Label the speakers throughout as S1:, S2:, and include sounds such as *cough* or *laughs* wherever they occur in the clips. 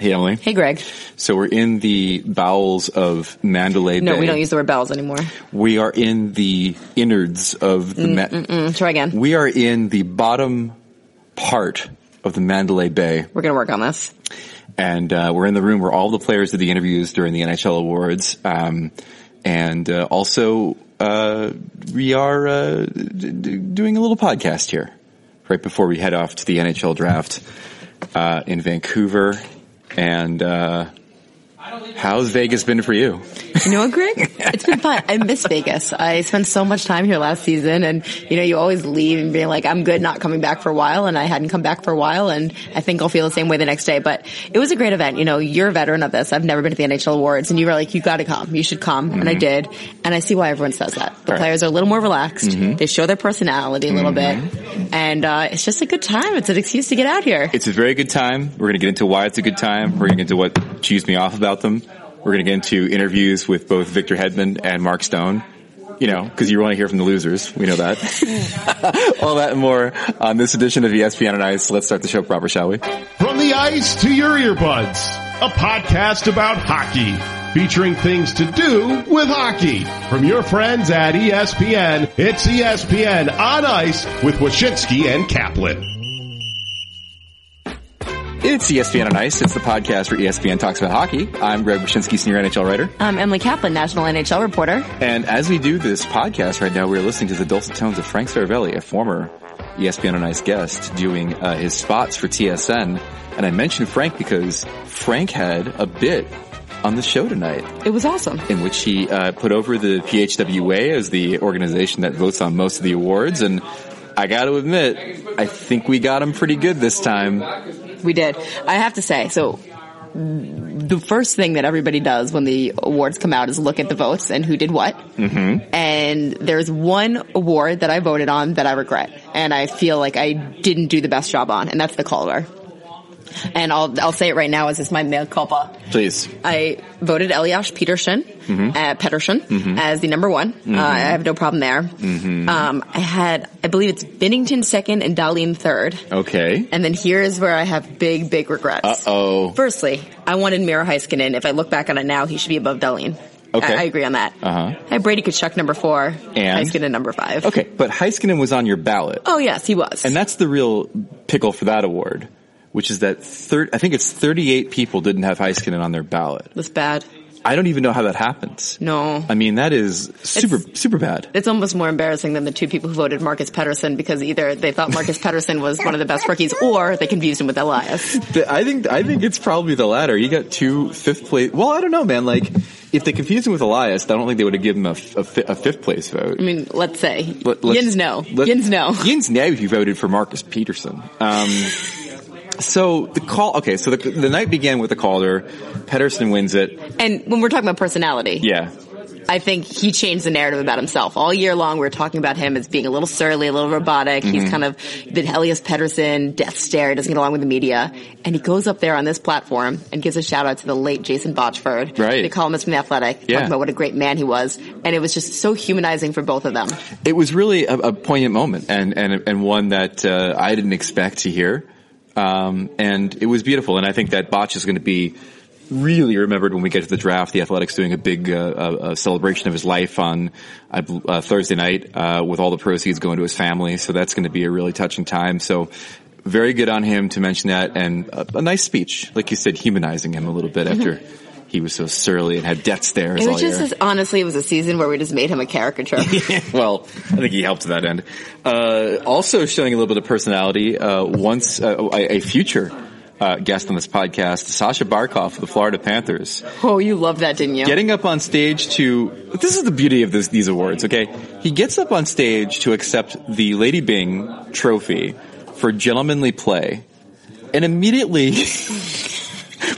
S1: Hey Emily.
S2: Hey Greg.
S1: So we're in the bowels of Mandalay
S2: No,
S1: Bay.
S2: No, we don't use the word bowels anymore.
S1: We are in the innards of the. Ma-
S2: Mm, try again.
S1: we are in the bottom part of the Mandalay Bay,
S2: We're gonna work on this.
S1: and uh, we're in the room where all the players did the interviews during the NHL awards, um, and uh, also uh, we are uh, d- d- doing a little podcast here right before we head off to the NHL draft uh, in Vancouver. And uh, how's Vegas been for you?
S2: You know what, Greg? It's been fun. I miss Vegas. I spent so much time here last season and, you know, you always leave and being like, I'm good not coming back for a while and I hadn't come back for a while and I think I'll feel the same way the next day. But it was a great event. You know, you're a veteran of this. I've never been to the NHL awards and you were like, you gotta come. You should come. And I mm-hmm. did. And I see why everyone says that. The
S1: Right.
S2: players are a little more relaxed. Mm-hmm. They show their personality a little mm-hmm. bit. And, uh, it's just a good time. It's an excuse to get out here.
S1: It's a very good time. We're going to get into why it's a good time. We're going to get into what cheesed me off about We're going to get into interviews with both Victor Hedman and Mark Stone. You know, because you want to hear from the losers. We know that. *laughs* All that and more on this edition of ESPN on Ice. Let's start the show proper, shall we?
S3: From the ice to your earbuds, a podcast about hockey, featuring things to do with hockey. From your friends at ESPN, it's ESPN on ice with Wyshynski and Kaplan.
S1: It's ESPN on Ice. It's the podcast where ESPN talks about hockey. I'm Greg Wyshynski, senior NHL writer.
S2: I'm Emily Kaplan, national NHL reporter.
S1: And as we do this podcast right now, we're listening to the dulcet tones of Frank Seravalli, a former ESPN on Ice guest, doing uh, his spots for TSN. And I mentioned Frank because Frank had a bit on the show tonight
S2: It was awesome.
S1: in which he uh, put over the PHWA as the organization that votes on most of the awards. And I got to admit, I think we got him pretty good this time.
S2: We did. I have to say, so the first thing that everybody does when the awards come out is look at the votes and who did what. Mm-hmm. And there's one award that I voted on that I regret, and I feel like I didn't do the best job on, and that's the Calder. And I'll I'll say it right now as it's my mea culpa.
S1: Please.
S2: I voted Elias Peterson, uh, Pettersson as the number one. Uh, I have no problem there. Um, I had, I believe it's Binnington second and Dahlin third.
S1: Okay.
S2: And then here's where I have big, big regrets.
S1: Uh-oh.
S2: Firstly, I wanted Miro Heiskanen. If I look back on it now, he should be above Dahlin.
S1: Okay.
S2: I, I agree on that.
S1: Uh-huh.
S2: I had Brady Tkachuk number four.
S1: And?
S2: Heiskanen number five.
S1: Okay, but Heiskanen was on your ballot.
S2: Oh yes, he was.
S1: And that's the real pickle for that award, which is that thir- I think it's 38 people didn't have Heiskanen on their ballot.
S2: That's bad.
S1: I don't even know how that happens.
S2: No.
S1: I mean, that is super, super bad.
S2: It's almost more embarrassing than the two people who voted Marcus Pettersson because either they thought Marcus Pettersson was one of the best rookies or they confused him with Elias.
S1: The- I think, I think it's probably the latter. You got two fifth place. Well, I don't know, man. Like, if they confused him with Elias, I don't think they would have given him a, a a fifth place vote.
S2: I mean, let's say.
S1: Let- let's-
S2: Yins no.
S1: let-
S2: Yins no.
S1: Yins know if you voted for Marcus Pettersson. Um, *laughs* so the call, okay, so the, the night began with the Calder. Pettersson wins it.
S2: And when we're talking about personality,
S1: Yeah.
S2: I think he changed the narrative about himself. All year long, we are talking about him as being a little surly, a little robotic.
S1: Mm-hmm.
S2: He's kind of the Elias Pettersson, death stare, he doesn't get along with the media. And he goes up there on this platform and gives a shout out to the late Jason Botchford,
S1: Right.
S2: the columnist from The Athletic,
S1: Yeah.
S2: talking about what a great man he was. And it was just so humanizing for both of them.
S1: It was really a, a poignant moment and, and, and one that, uh, I didn't expect to hear. Um, and it was beautiful. And I think that Botch is going to be really remembered when we get to the draft. The Athletics doing a big, uh, celebration of his life on, uh, Thursday night, uh, with all the proceeds going to his family. So that's going to be a really touching time. So very good on him to mention that and a, a nice speech. Like you said, humanizing him a little bit after *laughs* he was so surly and had death stares
S2: It was just, as, honestly, it was a season where we just made him a caricature. *laughs*
S1: well, I think he helped to that end. Uh, also showing a little bit of personality, uh, once, uh, a, a future, uh, guest on this podcast, Sasha Barkov of the Florida Panthers,
S2: oh, you loved that, didn't you?
S1: getting up on stage to, this is the beauty of this, these awards, okay? He gets up on stage to accept the Lady Byng trophy for gentlemanly play and immediately *laughs*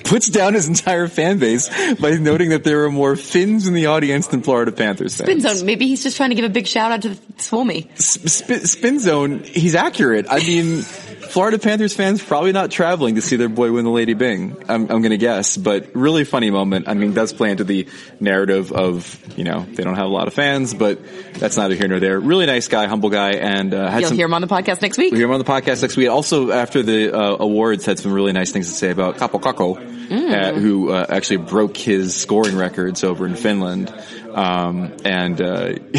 S1: puts down his entire fan base by noting that there are more Finns in the audience than Florida Panthers fans.
S2: Spin zone. Maybe he's just trying to give a big shout out to Suomi.
S1: Spin, spin zone, he's accurate. I mean, Florida Panthers fans probably not traveling to see their boy win the Lady Byng. I'm, I'm going to guess, but really funny moment. I mean, does play into the narrative of you know they don't have a lot of fans, but that's neither here nor there. Really nice guy, humble guy, and uh, had
S2: You'll
S1: some.
S2: hear him on the podcast next week.
S1: We'll hear him on the podcast next week. Also, after the uh, awards, had some really nice things to say about Kaapo Kakko. Uh, who uh, actually broke his scoring records over in Finland. Um, and uh, *laughs*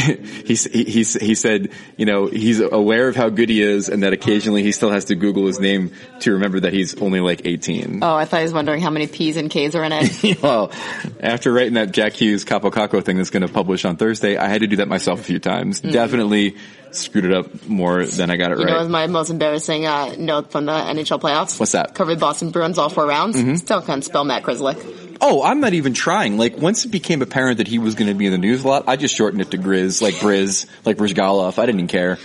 S1: he, he he said, you know, he's aware of how good he is, and that occasionally he still has to Google his name to remember that he's only like 18.
S2: Oh, I thought he was wondering how many P's and K's are in it. *laughs*
S1: well, after writing that Jack Hughes Kaapo Kakko thing that's going to publish on Thursday, I had to do that myself a few times. Mm. Definitely screwed it up more than I got it
S2: you
S1: right.
S2: You know, my most embarrassing uh, note from the NHL playoffs.
S1: What's that?
S2: Covered Boston Bruins all four rounds. Mm-hmm. Still can't spell Matt Grzelcyk.
S1: Oh, I'm not even trying. Like once it became apparent that he was going to be in the news a lot, I just shortened it to Grizz, like Briz, like Bryzgalov. I didn't even care.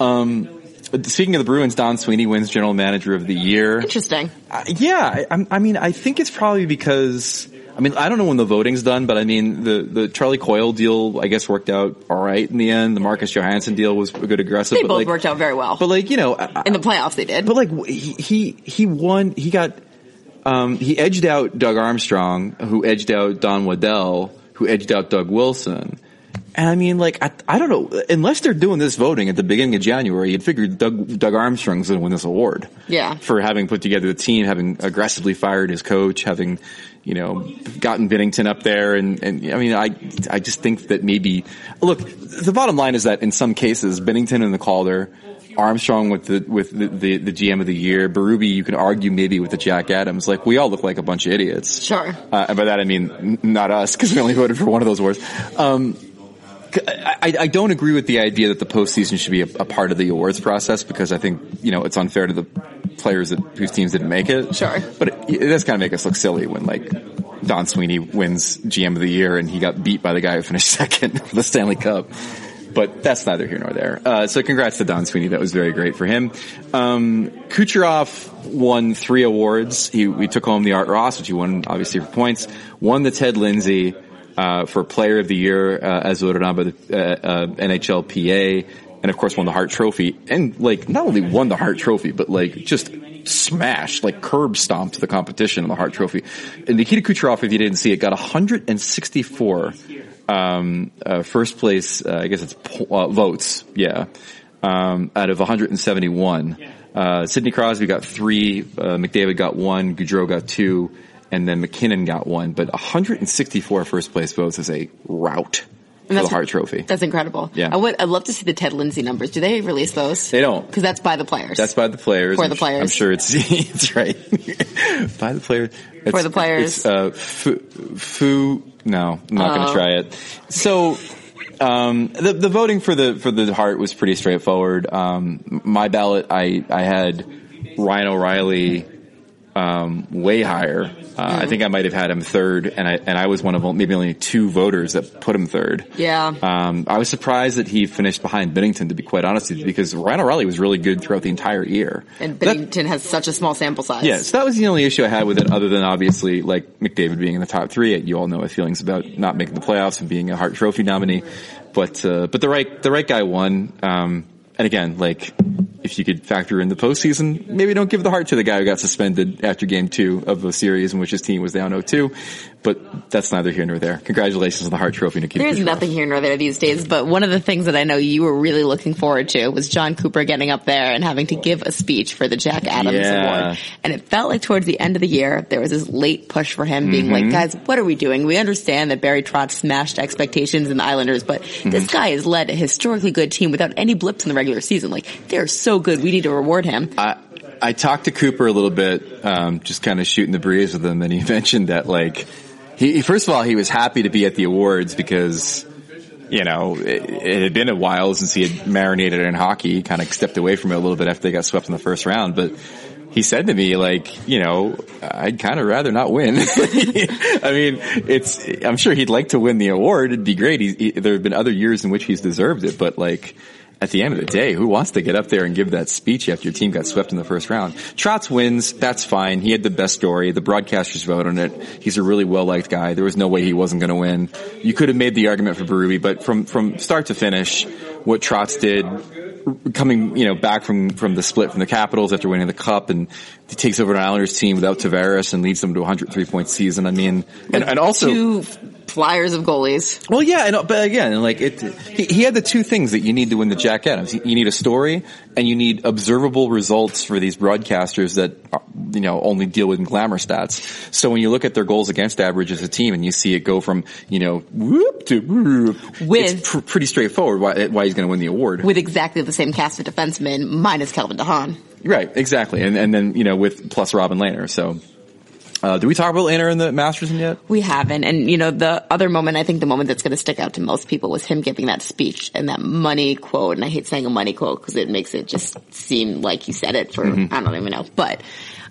S1: Um, speaking of the Bruins, Don Sweeney wins General Manager of the Year.
S2: Interesting.
S1: Uh, yeah, I, I mean, I think it's probably because. I mean, I don't know when the voting's done, but I mean, the, the Charlie Coyle deal, I guess, worked out all right in the end. The Marcus Johansson deal was a good aggressive.
S2: They
S1: but
S2: both
S1: like,
S2: worked out very well.
S1: But like, you know,
S2: in the playoffs they did.
S1: But like, he he, he won. He got um, he edged out Doug Armstrong, who edged out Don Waddell, who edged out Doug Wilson. And I mean, like, I, I don't know, unless they're doing this voting at the beginning of January, you'd figure Doug, Doug Armstrong's gonna win this award.
S2: Yeah.
S1: For having put together the team, having aggressively fired his coach, having, you know, gotten Binnington up there and, and I mean, I, I just think that maybe, look, the bottom line is that in some cases, Binnington and the Calder, Armstrong with the with the, the, the, GM of the year. Berube, you can argue maybe with the Jack Adams. Like we all look like a bunch of idiots.
S2: Sure.
S1: Uh, and by that I mean n- not us because we only voted for one of those awards. Um, I, I, don't agree with the idea that the postseason should be a, a, part of the awards process because I think you know it's unfair to the players that, whose teams didn't make it.
S2: Sure.
S1: But it, it does kind of make us look silly when like Don Sweeney wins GM of the year and he got beat by the guy who finished *laughs* second for the Stanley Cup but that's neither here nor there. Uh, so congrats to Don Sweeney. That was very great for him. Um, Kucherov won three awards. He, we took home the Art Ross, which he won obviously for points. Won the Ted Lindsay, uh, for Player of the Year, uh, as voted on by the, uh, uh NHLPA. And of course won the Hart Trophy. And like, not only won the Hart Trophy, but like, just smashed, like curb stomped the competition in the Hart Trophy. And Nikita Kucherov, if you didn't see it, got 164 um, uh, first place, uh, I guess it's uh, votes, yeah, um, out of 171. Uh, Sidney Crosby got three, uh, McDavid got one, Gaudreau got two, and then MacKinnon got one. But 164 first place votes is a rout. For the Hart Trophy.
S2: That's incredible.
S1: Yeah.
S2: I would, I'd love to see the Ted Lindsay numbers. Do they release those?
S1: They don't.
S2: Because that's by the players.
S1: That's by the players.
S2: For
S1: I'm
S2: the players.
S1: I'm sure it's, *laughs* it's right. *laughs* by the players. It's,
S2: For the players.
S1: It's, uh, fu, fu no, I'm not going to try it. So, um, the the voting for the for the Hart was pretty straightforward. Um, my ballot, I I had Ryan O'Reilly um, way higher. Uh. I think I might have had him third, and I and I was one of maybe only two voters that put him third.
S2: Yeah.
S1: Um, I was surprised that he finished behind Binnington, to be quite honest with you, because Ryan O'Reilly was really good throughout the entire year.
S2: And Binnington that, has such a small sample size.
S1: Yeah, so that was the only issue I had with it, other than obviously like McDavid being in the top three. You all know my feelings about not making the playoffs and being a Hart Trophy nominee, but uh, but the right the right guy won. Um, and again, like if you could factor in the postseason, maybe don't give the Hart to the guy who got suspended after game two of a series in which his team was down 0-2. But that's neither here nor there. Congratulations on the Hart Trophy, Nikita
S2: There's
S1: Kucherov.
S2: nothing here nor there these days, but one of the things that I know you were really looking forward to was Jon Cooper getting up there and having to give a speech for the Jack Adams
S1: Yeah.
S2: Award. And it felt like towards the end of the year, there was this late push for him being like, mm-hmm. guys, what are we doing? We understand that Barry Trotz smashed expectations in the Islanders, but this mm-hmm. guy has led a historically good team without any blips in the regular season. Like, they're so good. We need to reward him.
S1: I, I talked to Cooper a little bit, um, just kind of shooting the breeze with him, and he *laughs* mentioned that like he first of all he was happy to be at the awards because you know it, it had been a while since he had marinated in hockey, kind of stepped away from it a little bit after they got swept in the first round, but. He said to me, like, you know, I'd kind of rather not win. *laughs* I mean, it's, I'm sure he'd like to win the award. It'd be great. He, there have been other years in which he's deserved it, but like, at the end of the day, who wants to get up there and give that speech after your team got swept in the first round? Trotz wins. That's fine. He had the best story. The broadcasters vote on it. He's a really well liked guy. There was no way he wasn't going to win. You could have made the argument for Berube, but from from start to finish, what Trotz did, coming you know back from from the split from the Capitals after winning the Cup, and he takes over an Islanders team without Tavares and leads them to a 103 point season. I mean, and, and also
S2: Two flyers of goalies.
S1: Well, yeah, and, but again, like it, he, he, had the two things that you need to win the Jack Adams. You need a story, and you need observable results for these broadcasters that you know only deal with glamour stats. So when you look at their goals against average as a team, and you see it go from you know whoop to whoop,
S2: with
S1: it's pr- pretty straightforward why, why he's going to win the award
S2: with exactly the same cast of defensemen minus Calvin DeHaan.
S1: Right, exactly, and and then you know with plus Robin Lehner. So uh, did we talk about Lehner in the Masterton yet?
S2: We haven't. And, you know, the other moment, I think the moment that's going to stick out to most people was him giving that speech and that money quote. And I hate saying a money quote because it makes it just seem like he said it for, mm-hmm. I don't even know. But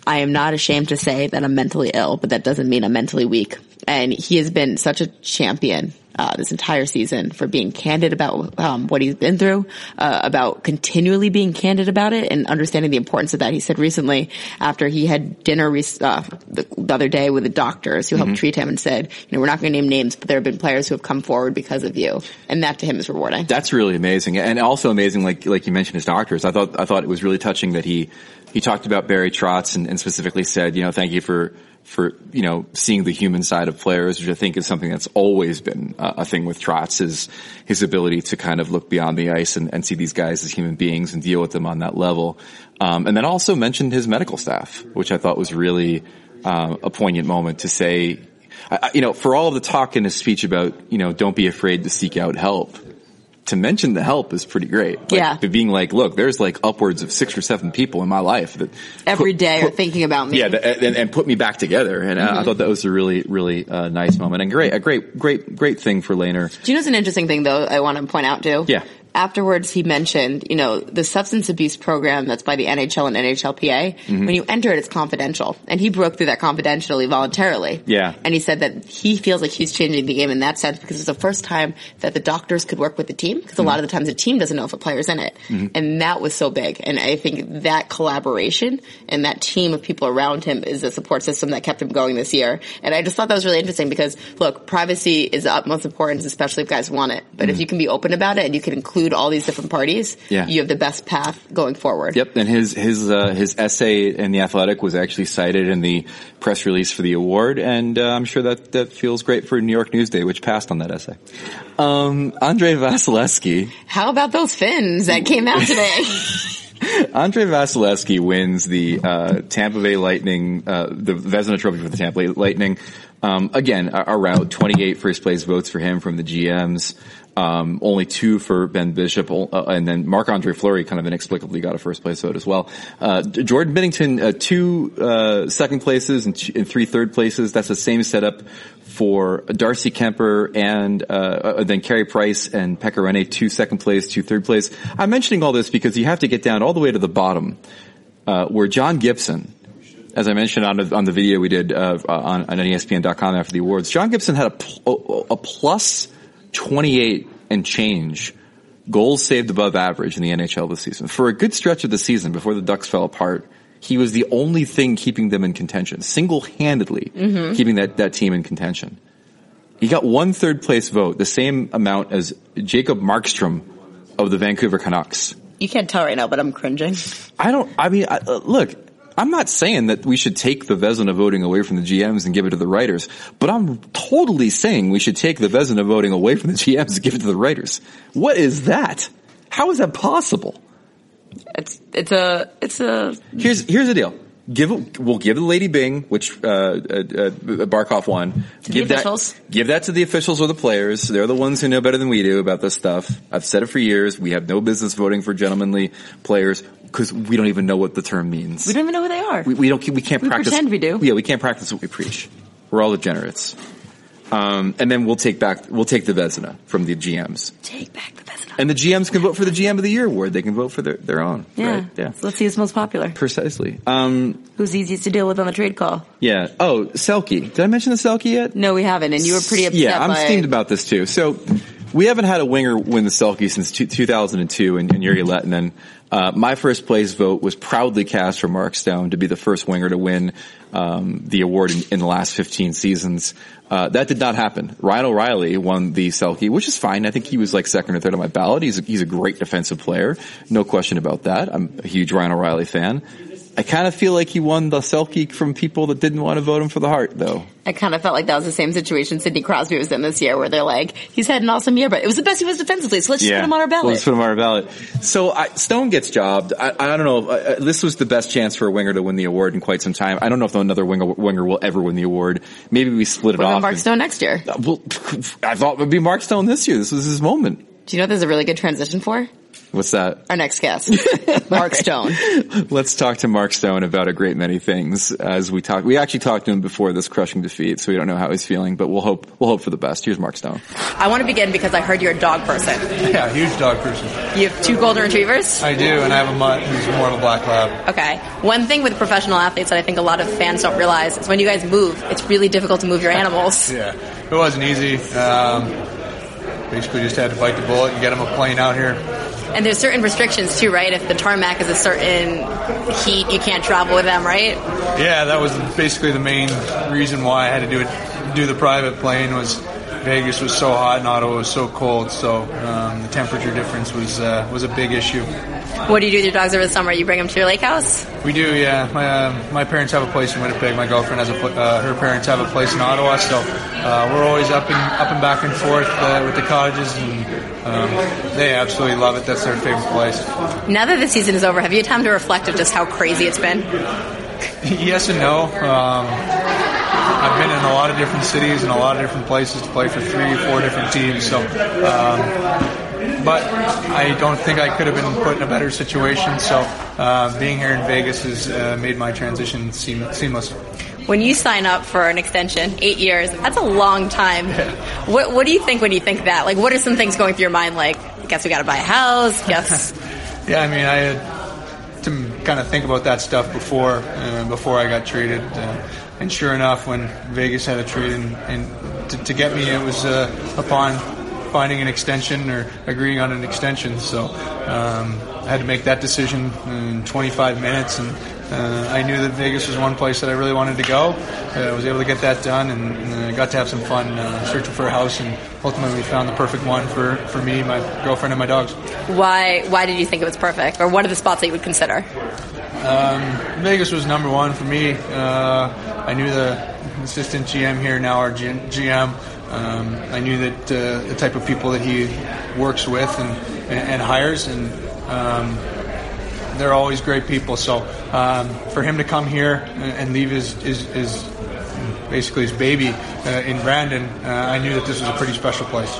S2: I am not ashamed to say that I'm mentally ill, but that doesn't mean I'm mentally weak. And he has been such a champion uh, this entire season for being candid about um, what he's been through, uh, about continually being candid about it and understanding the importance of that. He said recently after he had dinner uh, the, the, other day with the doctors who helped mm-hmm. treat him and said, you know, we're not going to name names, but there have been players who have come forward because of you, and that to him is rewarding.
S1: That's really amazing, and also amazing, like like you mentioned, his doctors. I thought I thought it was really touching that he he talked about Barry Trotz and, and specifically said, you know, thank you for for you know seeing the human side of players, which I think is something that's always been uh, a thing with Trotz is his ability to kind of look beyond the ice and, and see these guys as human beings and deal with them on that level. Um, and then also mentioned his medical staff, which I thought was really uh, a poignant moment to say. I, you know, for all of the talk in his speech about, you know, don't be afraid to seek out help to mention the help is pretty great. Like,
S2: yeah.
S1: Being like, look, there's like upwards of six or seven people in my life that
S2: every put, day put, are thinking about me.
S1: Yeah, and, and, put me back together. And mm-hmm. I thought that was a really, really uh, nice moment and great, a great, great, great thing for Lehner.
S2: Do you know what's an interesting thing though? I want to point out too.
S1: Yeah
S2: afterwards he mentioned, you know, the substance abuse program that's by the NHL and NHLPA, mm-hmm. when you enter it, it's confidential. And he broke through that confidentially voluntarily.
S1: Yeah.
S2: And he said that he feels like he's changing the game in that sense because it's the first time that the doctors could work with the team because a mm-hmm. lot of the times the team doesn't know if a player's in it. Mm-hmm. And that was so big. And I think that collaboration and that team of people around him is a support system that kept him going this year. And I just thought that was really interesting because look, privacy is the utmost importance, especially if guys want it. But if mm-hmm. you can be open about it and you can include include all these different parties,
S1: yeah.
S2: you have the best path going forward.
S1: Yep, and his his uh, his essay in the Athletic was actually cited in the press release for the award, and uh, I'm sure that that feels great for New York Newsday, which passed on that essay. Um, Andrei Vasilevskiy.
S2: How about those fins that came out today? *laughs*
S1: Andrei Vasilevskiy wins the uh, Tampa Bay Lightning, uh, the Vezina Trophy for the Tampa Bay Lightning. Um, again, around 28 first place votes for him from the GMs. Um, only two for Ben Bishop, uh, and then Marc Andre Fleury kind of inexplicably got a first place vote as well. Uh, Jordan Binnington, uh, two uh, second places and, and, three third places. That's the same setup for Darcy Kuemper and uh, uh, then Carey Price and Pekka Rinne, two second place, two third place. I'm mentioning all this because you have to get down all the way to the bottom, where John Gibson, as I mentioned on the, on the video we did on, on ESPN.com after the awards, John Gibson had a, a plus 28 and change goals saved above average in the NHL this season. For a good stretch of the season before the Ducks fell apart, he was the only thing keeping them in contention, single-handedly mm-hmm. keeping that, that team in contention. He got one third place vote, the same amount as Jacob Markstrom of the Vancouver Canucks.
S2: You can't tell right now, but I'm cringing.
S1: I don't, I mean, I, uh, look, I'm not saying that we should take the Vezina voting away from the GMs and give it to the writers, but I'm totally saying we should take the Vezina voting away from the GMs and give it to the writers. What is that? How is that possible?
S2: It's it's a it's a.
S1: Here's here's the deal. Give we'll give the Lady Byng, which uh, uh, uh, Barkov won. Give
S2: that officials.
S1: give that to the officials or the players. They're the ones who know better than we do about this stuff. I've said it for years. We have no business voting for gentlemanly players because we don't even know what the term means.
S2: We don't even know who they are.
S1: We, we don't. We can't
S2: we
S1: practice.
S2: Pretend we do.
S1: Yeah, we can't practice what we preach. We're all degenerates. Um, and then we'll take back. We'll take the Vezina from the GMs.
S2: Take back the Vezina.
S1: And the GMs can vote for the GM of the Year award. They can vote for their, their own.
S2: Yeah.
S1: Right? Yeah.
S2: So let's see who's most popular.
S1: Precisely. Um,
S2: who's easiest to deal with on the trade call?
S1: Yeah. Oh, Selke. Did I mention the Selke yet?
S2: No, we haven't. And you were pretty upset.
S1: Yeah, I'm steamed about this too. So we haven't had a winger win the Selke since 2002 and, and Jere Lehtinen. Uh, my first place vote was proudly cast for Mark Stone to be the first winger to win um, the award in, in, the last 15 seasons. Uh, that did not happen. Ryan O'Reilly won the Selke, which is fine. I think he was like second or third on my ballot. He's a, he's a great defensive player, no question about that. I'm a huge Ryan O'Reilly fan. I kind of feel like he won the Selke from people that didn't want to vote him for the Hart, though.
S2: I kind of felt like that was the same situation Sidney Crosby was in this year, where they're like, he's had an awesome year, but it was the best he was defensively, so let's just put him on our ballot.
S1: Let's put him on our ballot. So I, Stone gets jobbed. I, I don't know. Uh, this was the best chance for a winger to win the award in quite some time. I don't know if another winger, winger will ever win the award. Maybe we split it off.
S2: Mark
S1: and-
S2: Stone next year?
S1: Uh, Well, *laughs* I thought it would be Mark Stone this year. This was his moment.
S2: Do you know what there's a really good transition for?
S1: What's that?
S2: Our next guest, *laughs* Mark Stone.
S1: Let's talk to Mark Stone about a great many things as we talk. We actually talked to him before this crushing defeat, so we don't know how he's feeling, but we'll hope, we'll hope for the best. Here's Mark Stone.
S2: I want to begin because I heard you're a dog person.
S4: Yeah, huge dog person.
S2: You have two golden retrievers?
S4: I do, and I have a mutt who's more of a black lab.
S2: Okay. One thing with professional athletes that I think a lot of fans don't realize is when you guys move, it's really difficult to move your *laughs* animals.
S4: Yeah, it wasn't easy. Um, basically, just had to bite the bullet and get him a plane out here.
S2: And there's certain restrictions too, right? If the tarmac is a certain heat, you can't travel with them, right?
S4: Yeah, that was basically the main reason why I had to do it. Do the private plane was Vegas was so hot and Ottawa was so cold, so um, the temperature difference was uh, was a big issue.
S2: What do you do with your dogs over the summer? You bring them to your lake house?
S4: We do, yeah. My uh, my parents have a place in Winnipeg. My girlfriend has a pl- uh, her parents have a place in Ottawa, so uh, we're always up and up and back and forth uh, with the cottages, and um, they absolutely love it. That's their favorite place.
S2: Now that the season is over, have you had time to reflect of just how crazy it's been? *laughs*
S4: yes and no. Um, I've been in a lot of different cities and a lot of different places to play for three, four different teams. So, um, but I don't think I could have been put in a better situation. So, uh, being here in Vegas has uh, made my transition seem seamless.
S2: When you sign up for an extension, eight years, that's a long time. What, what do you think when you think that? Like, what are some things going through your mind? Like, guess we got to buy a house. Guess *laughs*
S4: Yeah, I mean, I had to kind of think about that stuff before uh, before I got traded, uh, and sure enough, when Vegas had a trade and, and to, to get me, it was uh, upon finding an extension or agreeing on an extension. So um, I had to make that decision in 25 minutes, and uh, I knew that Vegas was one place that I really wanted to go. Uh, I was able to get that done, and, and I got to have some fun uh, searching for a house, and ultimately we found the perfect one for, for me, my girlfriend, and my dogs.
S2: why why did you think it was perfect, or what are the spots that you would consider?
S4: Vegas was number one for me. Uh, I knew the assistant GM here, now our G- GM. Um, I knew that uh, the type of people that he works with and, and, and hires, and um, they're always great people. So um, for him to come here and and leave his, his, his basically his baby uh, in Brandon, uh, I knew that this was a pretty special place.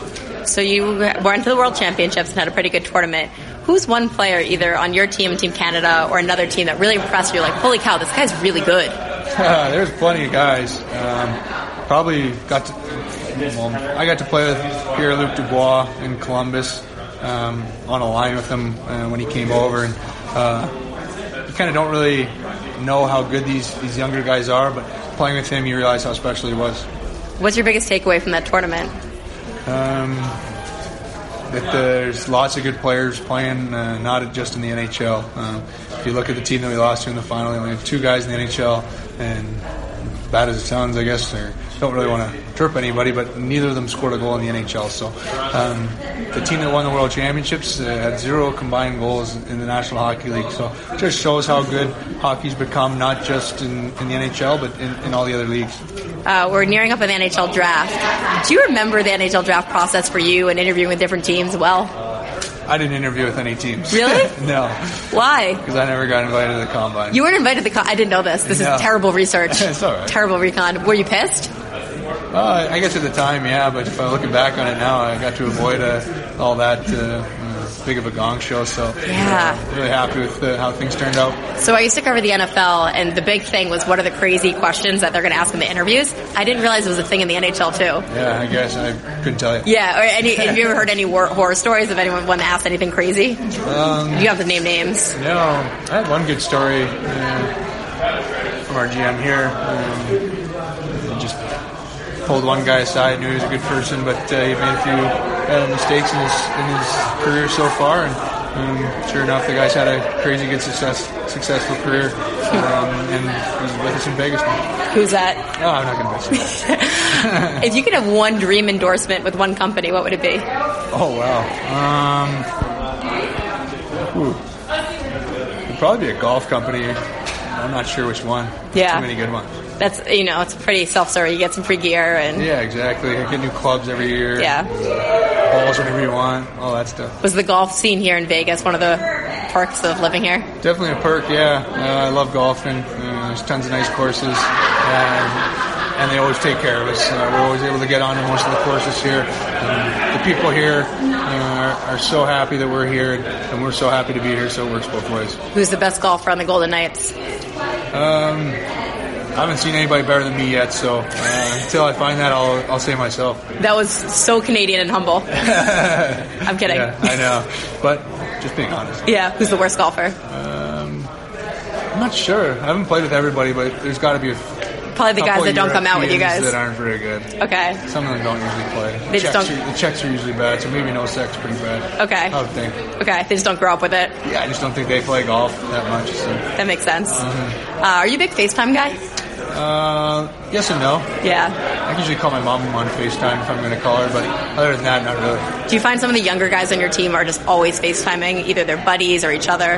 S2: So you went to the World Championships and had a pretty good tournament. Who's one player, either on your team, Team Canada, or another team that really impressed you? Like, holy cow, this guy's really good. *laughs*
S4: There's plenty of guys. Um, probably got to. Well, I got to play with Pierre Luc Dubois in Columbus um, on a line with him uh, when he came over, and uh, you kind of don't really know how good these these younger guys are, but playing with him, you realize how special he was.
S2: What's your biggest takeaway from that tournament?
S4: Um, that there's lots of good players playing, uh, not just in the NHL. Um, if you look at the team that we lost to in the final, they only have two guys in the NHL, and bad as it sounds, I guess they don't really want to chirp anybody, but neither of them scored a goal in the NHL. So um, the team that won the World Championships uh, had zero combined goals in the National Hockey League. So it just shows how good hockey's become, not just in, in the NHL, but in, in all the other leagues.
S2: Uh, we're nearing up an NHL draft. Do you remember the NHL draft process for you and interviewing with different teams? Well,
S4: I didn't interview with any teams.
S2: Really? *laughs*
S4: no,
S2: why?
S4: because I never got invited to the combine.
S2: You weren't invited to the. Con- I didn't know this. This
S4: No.
S2: is terrible research. *laughs*
S4: It's all right.
S2: Terrible recon. Were you pissed?
S4: Uh, I guess at the time, yeah, but if I'm looking back on it now, I got to avoid uh, all that uh, big of a gong show. So
S2: Yeah.
S4: uh, really happy with uh, how things turned out.
S2: So I used to cover the NFL, and the big thing was what are the crazy questions that they're going to ask in the interviews. I didn't realize it was a thing in the NHL too.
S4: Yeah, I guess I couldn't tell you.
S2: Yeah. Or any, have you ever heard *laughs* any war, horror stories of anyone when asked anything crazy?
S4: Um,
S2: you have to name names.
S4: No, I had one good story uh, from our GM here. Um, pulled one guy aside, knew he was a good person, but uh, he made a few uh, mistakes in his in his career so far, and um, sure enough, the guy's had a crazy good success successful career, um, and he's with us in Vegas now.
S2: Who's that?
S4: No, I'm not going to mention. *laughs*
S2: If you could have one dream endorsement with one company, what would it be?
S4: Oh wow. Um. It'd probably be a golf company. I'm not sure which one.
S2: Yeah.
S4: Too many good ones.
S2: That's you know, it's pretty self-serving. You get some free gear and
S4: Yeah, exactly. I get new clubs every year.
S2: yeah.
S4: Balls whenever you want. All that stuff.
S2: Was the golf scene here in Vegas one of the perks of living here?
S4: Definitely a perk, yeah. Uh, I love golfing. Uh, there's tons of nice courses, and, and they always take care of us. Uh, we're always able to get onto most of the courses here. Um, the people here uh, are, are so happy that we're here, and we're so happy to be here. So it works both ways.
S2: Who's the best golfer on the Golden Knights?
S4: I haven't seen anybody better than me yet, so uh, until I find that, I'll, I'll say myself.
S2: That was so Canadian and humble. *laughs* I'm kidding.
S4: Yeah, I know, but just being honest.
S2: Yeah, who's the worst golfer?
S4: Um, I'm not sure. I haven't played with everybody, but there's got to be a
S2: Probably the guys that don't come out with you guys.
S4: that aren't very good.
S2: Okay.
S4: Some of them don't usually play.
S2: They
S4: the,
S2: just
S4: checks
S2: don't-
S4: Are, the checks are usually bad, so maybe no sex pretty bad.
S2: Okay.
S4: I would think.
S2: Okay. They just don't grow up with it.
S4: Yeah, I just don't think they play golf that much. So.
S2: That makes sense.
S4: Mm-hmm.
S2: Uh, are you a big FaceTime guy?
S4: Uh, yes and no.
S2: Yeah.
S4: I usually call my mom on FaceTime if I'm going to call her, but other than that, not really.
S2: Do you find some of the younger guys on your team are just always FaceTiming, either their buddies or each other?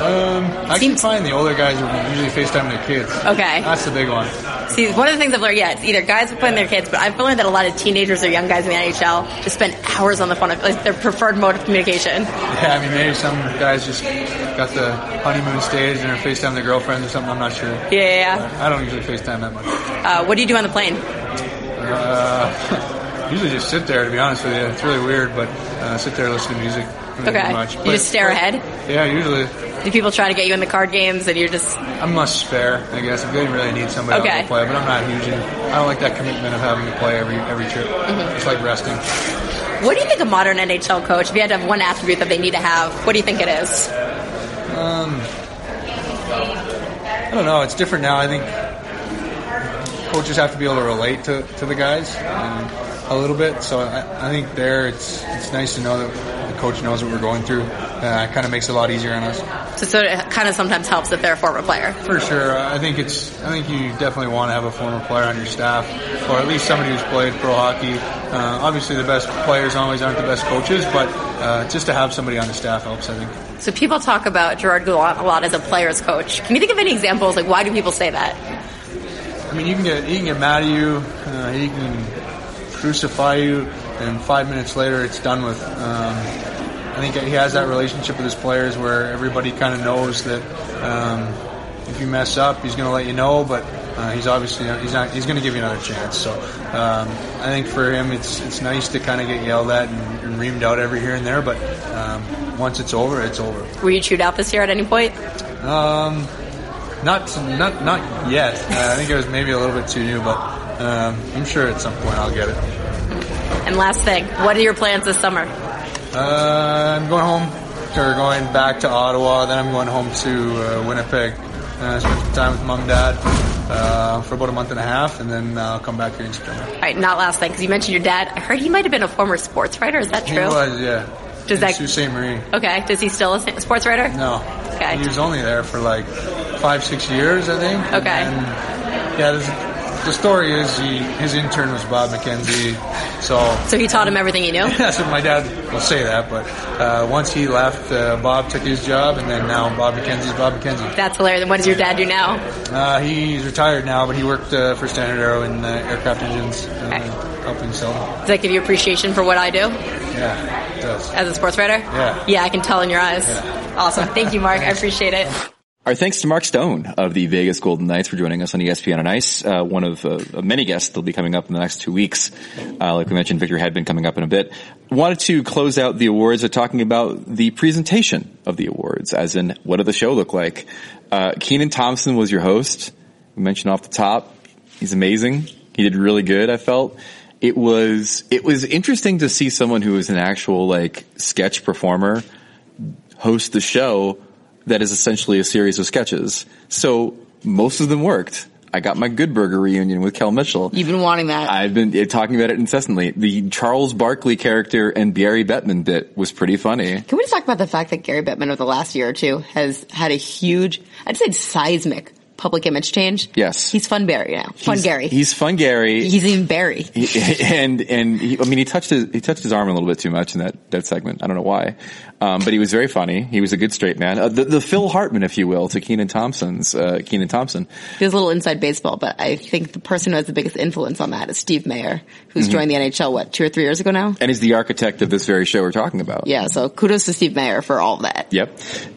S4: Um, I can
S2: Seems-
S4: find the older guys are usually FaceTime their kids.
S2: Okay.
S4: That's the big one.
S2: See, one of the things I've learned, yeah, it's either guys playing their kids, but I've learned that a lot of teenagers or young guys in the NHL just spend hours on the phone, like their preferred mode of communication.
S4: Yeah, I mean, maybe some guys just got the honeymoon stage and are FaceTime their girlfriends or something. I'm not sure.
S2: Yeah, yeah,
S4: I don't usually FaceTime that much.
S2: Uh, what do you do on the plane?
S4: Uh, *laughs* usually just sit there, to be honest with you. It's really weird, but uh, sit there, listen to music.
S2: Okay.
S4: Much.
S2: You
S4: But-
S2: just stare ahead?
S4: Yeah, usually.
S2: Do people try to get you in the card games and you're just,
S4: I'm must spare, I guess. If they really need somebody
S2: Okay.
S4: else to play, but I'm not huge in. I don't like that commitment of having to play every every trip.
S2: Mm-hmm.
S4: It's like resting.
S2: what do you think a modern NHL coach, if you had to have one attribute that they need to have, what do you think it is?
S4: Um, I don't know. It's different now. I think coaches have to be able to relate to, to the guys um, a little bit. So I, I think there, it's it's nice to know that the coach knows what we're going through. Uh, it kind of makes it a lot easier on us.
S2: So, so it kind of sometimes helps if they're a former player.
S4: For sure, I think it's. I think you definitely want to have a former player on your staff, or at least somebody who's played pro hockey. Uh, obviously, the best players always aren't the best coaches, but uh, just to have somebody on the staff helps. I think.
S2: So people talk about Gerard Gallant a lot as a player's coach. Can you think of any examples? Like, why do people say that?
S4: I mean, you can get he can get mad at you, uh, he can crucify you, and five minutes later, it's done with. Um, I think he has that relationship with his players where everybody kind of knows that um, if you mess up, he's going to let you know, but uh, he's obviously he's not he's going to give you another chance. So um, I think for him, it's it's nice to kind of get yelled at and, and reamed out every here and there, but um, once it's over, it's over.
S2: Were you chewed out this year at any point?
S4: Um, not not not yet. Uh, I think it was maybe a little bit too new, but um, I'm sure at some point I'll get it.
S2: And last thing, what are your plans this summer?
S4: Uh, I'm going home, or going back to Ottawa. Then I'm going home to uh, Winnipeg. Uh, spend some time with mom and dad uh, for about a month and a half, and then I'll come back here in September.
S2: All right, not last thing, because you mentioned your dad. I heard he might have been a former sports writer. Is that true?
S4: He was, yeah.
S2: Does
S4: in
S2: that-
S4: Sault Ste. Marie?
S2: Okay. Does he still a sports writer?
S4: No.
S2: Okay.
S4: He was only there for like five, six years, I think.
S2: Okay.
S4: And yeah, there's, the story is he, his intern was Bob McKenzie, so
S2: So he taught him everything he knew. *laughs*
S4: That's what my dad will say that, but uh, once he left, uh, Bob took his job, and then now Bob McKenzie's Bob McKenzie.
S2: That's hilarious. And what does your dad do now?
S4: Uh, he's retired now, but he worked uh, for Standard Aero in uh, aircraft engines, uh,
S2: Okay.
S4: helping sell.
S2: Does that give you appreciation for what I do
S4: Yeah, it does.
S2: as a sports writer?
S4: Yeah.
S2: Yeah, I can tell in your eyes.
S4: Yeah.
S2: Awesome. Thank you, Mark. I appreciate it.
S1: Our thanks to Mark Stone of the Vegas Golden Knights for joining us on ESPN on Ice. Uh, one of uh, many guests that'll be coming up in the next two weeks. Uh, like we mentioned, Victor Hedman coming up in a bit. Wanted to close out the awards by talking about the presentation of the awards, as in what did the show look like? Uh, Kenan Thompson was your host. We mentioned off the top, he's amazing. He did really good. I felt it was it was interesting to see someone who is an actual like sketch performer host the show that is essentially a series of sketches. So most of them worked. I got my Good Burger reunion with Kel Mitchell.
S2: You've been wanting that.
S1: I've been uh, talking about it incessantly. The Charles Barkley character and Barry Bettman bit was pretty funny.
S2: Can we just talk about the fact that Gary Bettman over the last year or two has had a huge, I'd say seismic public image change.
S1: Yes.
S2: He's Fun Barry now. Fun
S1: He's-
S2: Gary.
S1: He's fun Gary.
S2: He's even Barry. *laughs*
S1: He- and and he, I mean he touched his he touched his arm a little bit too much in that that segment. I don't know why, um, but he was very funny. He was a good straight man, uh, the, the Phil Hartman, if you will, to Kenan Thompson's uh, Kenan Thompson.
S2: There's a little inside baseball, but I think the person who has the biggest influence on that is Steve Mayer, who's
S1: Mm-hmm.
S2: joined the NHL, what, two or three years ago now?
S1: and is the architect of this very show we're talking about.
S2: Yeah, so kudos to Steve Mayer for all that.
S1: Yep.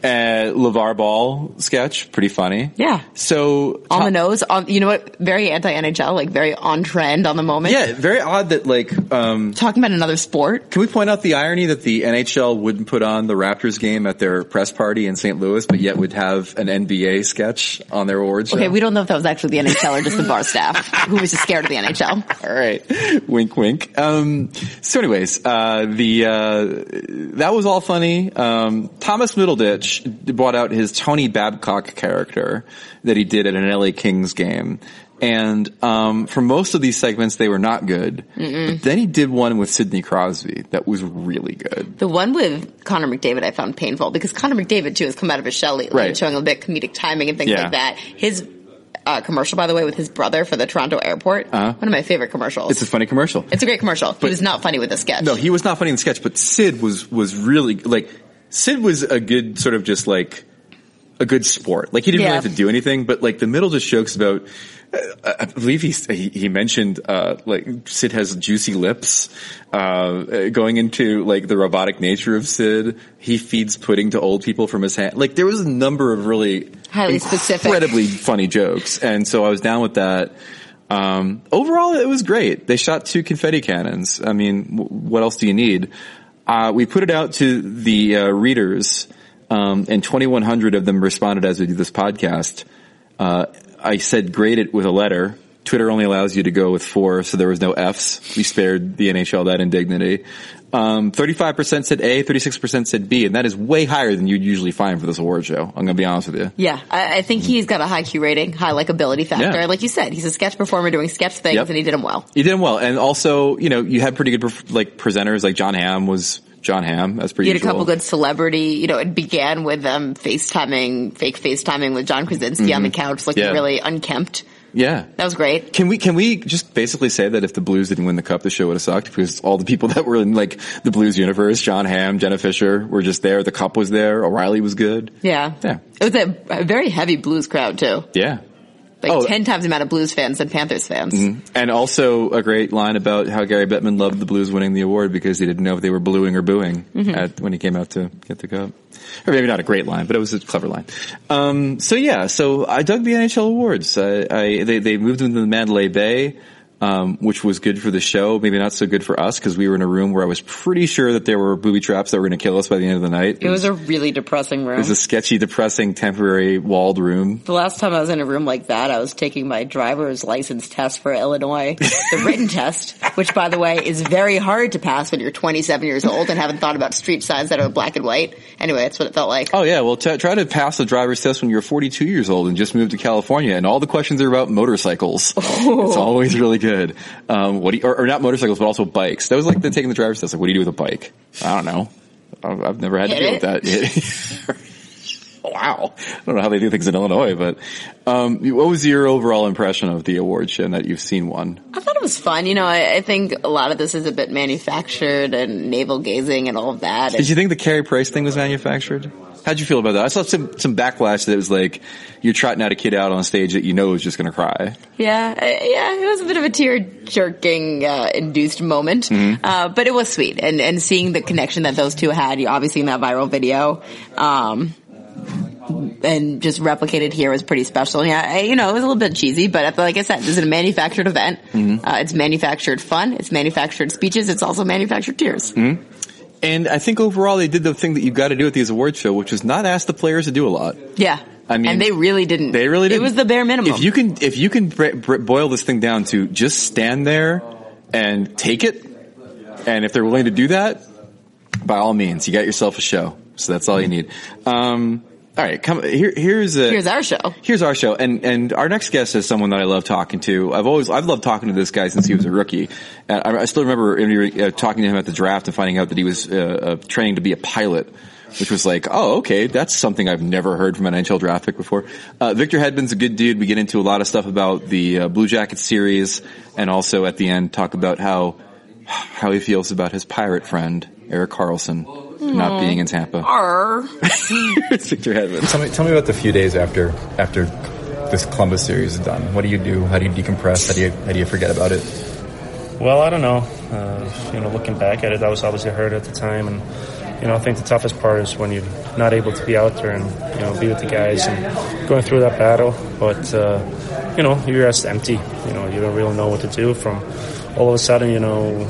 S1: Uh, LeVar Ball sketch, pretty funny.
S2: Yeah.
S1: So
S2: On the nose, on, you know what? Very anti-NHL, like very on trend on the moment.
S1: Yeah, very odd that like um
S2: Talking about another sport.
S1: can we point out the irony that the NHL wouldn't put on the Raptors game at their press party in St. Louis, but yet would have an NBA sketch on their awards show?
S2: Okay, we don't know if that was actually the NHL or just the bar staff *laughs* who was just scared of the NHL.
S1: All right. wink, wink. Um, so anyways, uh, the, uh, that was all funny. Um, Thomas Middleditch brought out his Tony Babcock character that he did at an LA Kings game. And, um, for most of these segments, they were not good. But then he did one with Sidney Crosby that was really good.
S2: The one with Connor McDavid I found painful because Connor McDavid too has come out of his shell lately,
S1: Right.
S2: showing a bit comedic timing and things
S1: Yeah.
S2: like that. His uh, commercial, by the way, with his brother for the Toronto airport,
S1: Uh-huh.
S2: one of my favorite commercials.
S1: It's a funny commercial.
S2: It's a great commercial. he was not funny with the sketch.
S1: No, he was not funny in the sketch, but Sid was was really like Sid was a good sort of just like a good sport. Like he didn't
S2: Yeah.
S1: really have to do anything, but like the Middleditch jokes about. Uh, I believe he he, mentioned uh, like Sid has juicy lips. Uh, uh, going into like the robotic nature of Sid, he feeds pudding to old people from his hand. Like there was a number of really
S2: Highly specific.
S1: incredibly funny jokes, and so I was down with that. Um, overall, it was great. They shot two confetti cannons. I mean, w- what else do you need? Uh, we put it out to the uh, readers, um, and 2,100 of them responded as we do this podcast. I said grade it with a letter. Twitter only allows you to go with four, so there was no Fs. We spared the NHL that indignity. Um, 35% said A, 36% said B, and that is way higher than you'd usually find for this award show. I'm gonna be honest with you.
S2: Yeah, I, I think he's got a high Q rating, high likability factor.
S1: Yeah.
S2: Like you said, he's a sketch performer doing sketch things,
S1: Yep.
S2: and he did them well.
S1: He did them well, and also, you know, you had pretty good like presenters. Like Jon Hamm was Jon Hamm. That's pretty.
S2: He had a couple good celebrity. You know, it began with them FaceTiming, fake FaceTiming with John Krasinski on the couch, looking
S1: Mm-hmm. Yeah.
S2: really unkempt.
S1: Yeah.
S2: That was great.
S1: Can we can we just basically say that if the Blues didn't win the cup, the show would have sucked because all the people *laughs* that were in like the Blues universe, Jon Hamm, Jenna Fischer, were just there. The cup was there. O'Reilly was good.
S2: Yeah.
S1: Yeah.
S2: It was a, a very heavy Blues crowd too.
S1: Yeah.
S2: Like
S1: Oh.
S2: ten times the amount of Blues fans than Panthers fans.
S1: And also a great line about how Gary Bettman loved the Blues winning the award because he didn't know if they were bluing or booing at, when he came out to get the cup. Or maybe not a great line, but it was a clever line. Um, so yeah, so I dug the NHL awards. I, I they, they moved them to the Mandalay Bay. Um, which was good for the show, maybe not so good for us because we were in a room where I was pretty sure that there were booby traps that were going to kill us by the end of the night.
S2: It was a really depressing room.
S1: it was a sketchy, depressing, temporary walled room.
S2: the last time I was in a room like that, I was taking my driver's license test for Illinois, the written *laughs* test, which by the way is very hard to pass when you're 27 years old and haven't thought about street signs that are black and white. Anyway, that's what it felt like.
S1: Oh yeah, well t- try to pass the driver's test when you're 42 years old and just moved to California, and all the questions are about motorcycles. *laughs* It's always really good. Um, what do you, or, or not motorcycles, but also bikes. That was like the taking the driver's test. Like, what do you do with a bike? I don't know. I've, I've never had to
S2: Hit
S1: deal with that. *laughs* wow, I don't know how they do things in Illinois, but um, what was your overall impression of the award show that you've seen one?
S2: I thought it was fun. You know, I, I think a lot of this is a bit manufactured and navel gazing and all of that.
S1: Did you think the Carey Price thing was manufactured? How'd you feel about that? I saw some some backlash that was like you're trotting out a kid out on stage that you know is just going to cry.
S2: Yeah, uh, yeah, it was a bit of a tear jerking uh, induced moment,
S1: Mm-hmm.
S2: uh, but it was sweet, and and seeing the connection that those two had, you obviously in that viral video, um, and just replicated here was pretty special. Yeah, I, you know, it was a little bit cheesy, but like I said, this is a manufactured event.
S1: Mm-hmm.
S2: Uh, it's manufactured fun. It's manufactured speeches. It's also manufactured tears.
S1: Mm-hmm. And I think overall they did the thing that you've got to do at these award show, which is not ask the players to do a lot.
S2: Yeah,
S1: I mean,
S2: and they really didn't.
S1: They really didn't.
S2: It was the bare minimum.
S1: If you can, if you can br- br- boil this thing down to just stand there and take it, and if they're willing to do that, by all means, you got yourself a show. So that's all you need. Um, All right, come here. Here's a
S2: Here's our show.
S1: Here's our show, and and our next guest is someone that I love talking to. I've always I've loved talking to this guy since he was a rookie. Uh, I, I still remember uh, talking to him at the draft and finding out that he was uh, uh, training to be a pilot, which was like, oh, okay, that's something I've never heard from an NHL draft pick before. Uh, Victor Hedman's a good dude. We get into a lot of stuff about the uh, Blue Jackets series, and also at the end talk about how how he feels about his pirate friend Erik Karlsson not being in Tampa.
S2: Arr. *laughs*
S1: it's Victor Hedman.
S5: Tell me, tell me about the few days after after this Columbus series is done. What do you do? How do you decompress? How do you how do you forget about it?
S6: Well, I don't know. Uh, you know, looking back at it, that was obviously hurt at the time, and you know, I think the toughest part is when you're not able to be out there and you know be with the guys and going through that battle. But uh, you know, you're just empty. You know, you don't really know what to do. From all of a sudden, you know,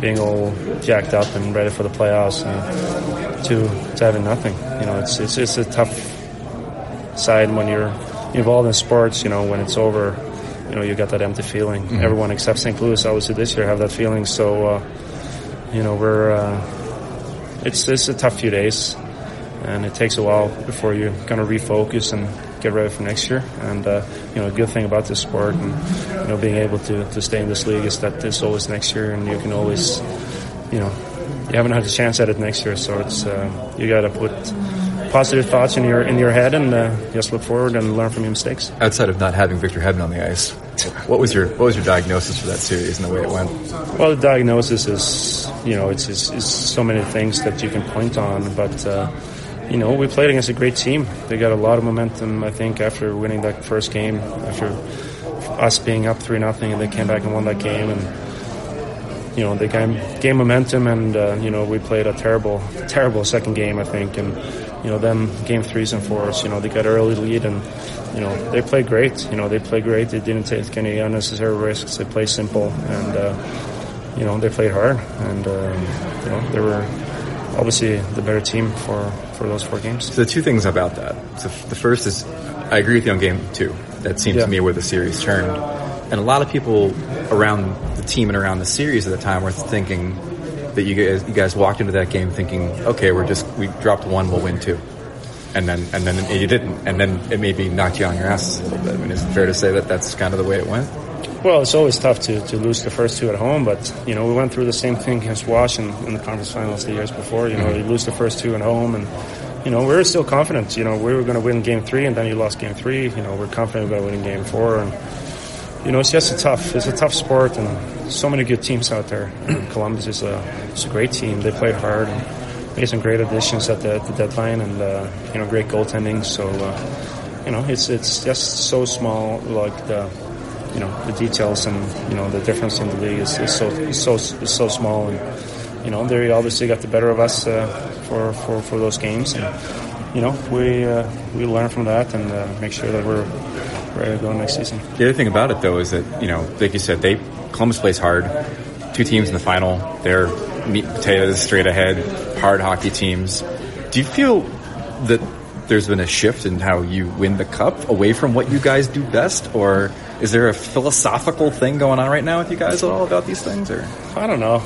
S6: being all jacked up and ready for the playoffs, and to to having nothing. You know, it's it's it's a tough side when you're involved in sports. You know, when it's over you know, you got that empty feeling. Everyone except St. Louis, obviously, this year have that feeling. So, uh, you know, we're uh, it's it's a tough few days, and it takes a while before you kind of refocus and get ready for next year. And uh, you know, a good thing about this sport and you know being able to to stay in this league is that it's always next year, and you can always, you know, you haven't had a chance at it next year, so it's uh, you got to put positive thoughts in your in your head and uh, just look forward and learn from your mistakes.
S5: Outside of not having Victor Hedman on the ice, what was your what was your diagnosis for that series and the way it went?
S6: Well, the diagnosis is, you know, it's, it's, it's so many things that you can point on, but, uh, you know, we played against a great team. They got a lot of momentum, I think, after winning that first game, after us being up 3 nothing, and they came back and won that game. And, you know, they gained, momentum, and, uh, you know, we played a terrible, terrible second game, I think. And, you know, them game threes and fours, you know, they got early lead, and, you know, they played great. You know, they played great. They didn't take any unnecessary risks. They played simple, and, uh, you know, they played hard, and um, you know, they were obviously the better team for, for those four games.
S5: So the two things about that. So the first is, I agree with you on game two. That seems
S6: Yeah.
S5: to me where the series turned, and a lot of people around the team and around the series at the time were thinking that you guys you guys walked into that game thinking, okay, we're just we dropped one, we'll win two. And then, and then you didn't, and then it maybe knocked you on your ass a little bit. I mean, is it fair to say that that's kind of the way it went?
S6: Well, it's always tough to, to lose the first two at home, but you know we went through the same thing against Wash in, in the conference finals the years before. You know, you lose the first two at home, and you know we were still confident. You know, we were going to win game three, and then you lost game three. You know, we're confident about winning game four, and you know it's just a tough. It's a tough sport, and so many good teams out there. *clears throat* Columbus is a it's a great team. They play hard. And made some great additions at the, at the deadline, and uh, you know great goaltending. So uh, you know it's it's just so small, like the you know the details and you know the difference in the league is, is so is so is so small and you know they obviously got the better of us uh, for, for for those games and you know we uh, we learn from that and uh, make sure that we're ready to go next season.
S5: The other thing about it, though, is that you know, like you said, they Columbus plays hard. Two teams in the final. They're meat and potatoes, straight ahead, hard hockey teams. Do you feel that there's been a shift in how you win the cup away from what you guys do best, or is there a philosophical thing going on right now with you guys at all about these things? Or
S6: I don't know.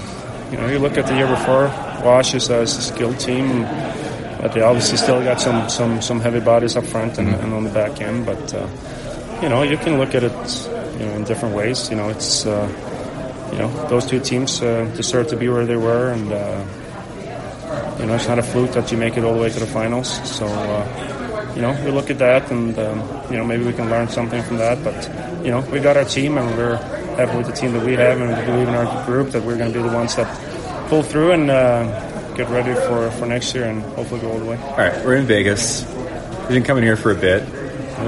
S6: You know, you look at the year before, Wash is a skilled team, but they obviously still got some some some heavy bodies up front and, and on the back end. But uh, you know, you can look at it you know in different ways. You know, it's uh, you know those two teams uh, deserve to be where they were, and uh, you know it's not a fluke that you make it all the way to the finals. So. You know, we look at that and, um, you know, maybe we can learn something from that. But, you know, we got our team and we're happy with the team that we have and we believe in our group that we're going to be the ones that pull through and uh, get ready for, for next year and hopefully go all the way.
S5: all right, we're in Vegas. You've been coming here for a bit.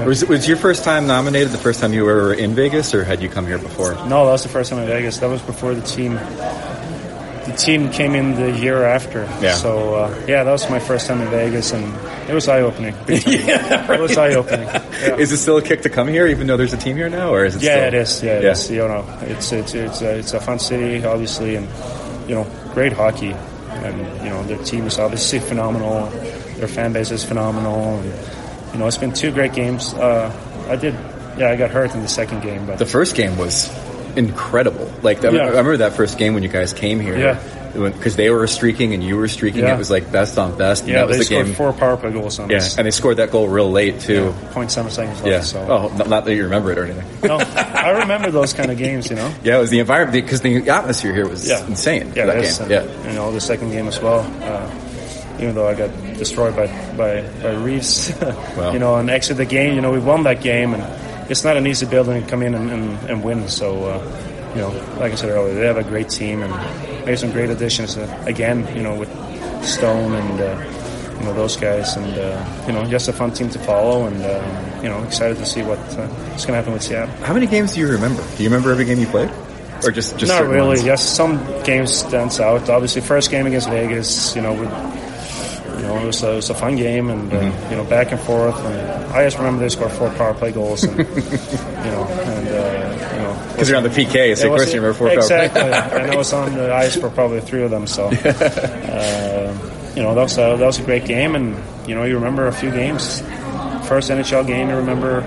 S5: Was, was your first time nominated the first time you were in Vegas, or had you come here before?
S6: No, that was the first time in Vegas. That was before the team. The team came in the year after.
S5: Yeah.
S6: So uh, yeah, that was my first time in Vegas, and it was eye opening. *laughs* It was eye opening. Yeah.
S5: Is it still a kick to come here, even though there's a team here now, or is it?
S6: Yeah,
S5: still...
S6: it is. Yeah,
S5: Yeah.
S6: is. You know, it's it's it's a, it's a fun city, obviously, and you know, great hockey, and you know, their team is obviously phenomenal. Their fan base is phenomenal, and you know, it's been two great games. Uh, I did, yeah, I got hurt in the second game, but
S5: The first game was incredible. Like
S6: Yeah.
S5: I remember that first game when you guys came here.
S6: Yeah.
S5: Because they were streaking and you were streaking.
S6: Yeah.
S5: It was like best on best.
S6: Yeah,
S5: that was
S6: they
S5: the
S6: scored
S5: game.
S6: four power play goals on
S5: Yeah,
S6: us.
S5: and they scored that goal real late too.
S6: Yeah, 0.7 seconds left.
S5: Yeah.
S6: So.
S5: Oh, not, not that you remember it or anything.
S6: No, I remember those kind of games, you know. *laughs*
S5: yeah, it was the environment because the atmosphere here was
S6: Yeah,
S5: insane.
S6: Yeah,
S5: that game.
S6: And,
S5: Yeah.
S6: You know, the second game as well. Uh, even though I got destroyed by by, by Reaves, *laughs*
S5: Wow.
S6: you know, and exit the game. You know, we won that game, and it's not an easy building to come in and, and, and win. So, uh, you know, like I said earlier, they have a great team and made some great additions. Uh, again, you know, with Stone and. Uh, you know those guys, and uh, you know just a fun team to follow, and uh, you know excited to see what uh, what's going to happen with Seattle.
S5: How many games do you remember? Do you remember every game you played, or just just
S6: Not really.
S5: ones?
S6: Yes, some games stands out. Obviously, first game against Vegas, you know, we, you know, it was a, it was a fun game, and uh,
S5: Mm-hmm.
S6: you know, back and forth. And I just remember they scored four power play goals, and *laughs* you know, and uh, you know,
S5: Because you're on the PK, so
S6: it
S5: of course you remember four power
S6: exactly.
S5: play. *laughs*
S6: and I was on the ice for probably three of them. So, uh, *laughs* you know, that was a, that was a great game, and you know, you remember a few games. First NHL game, you remember.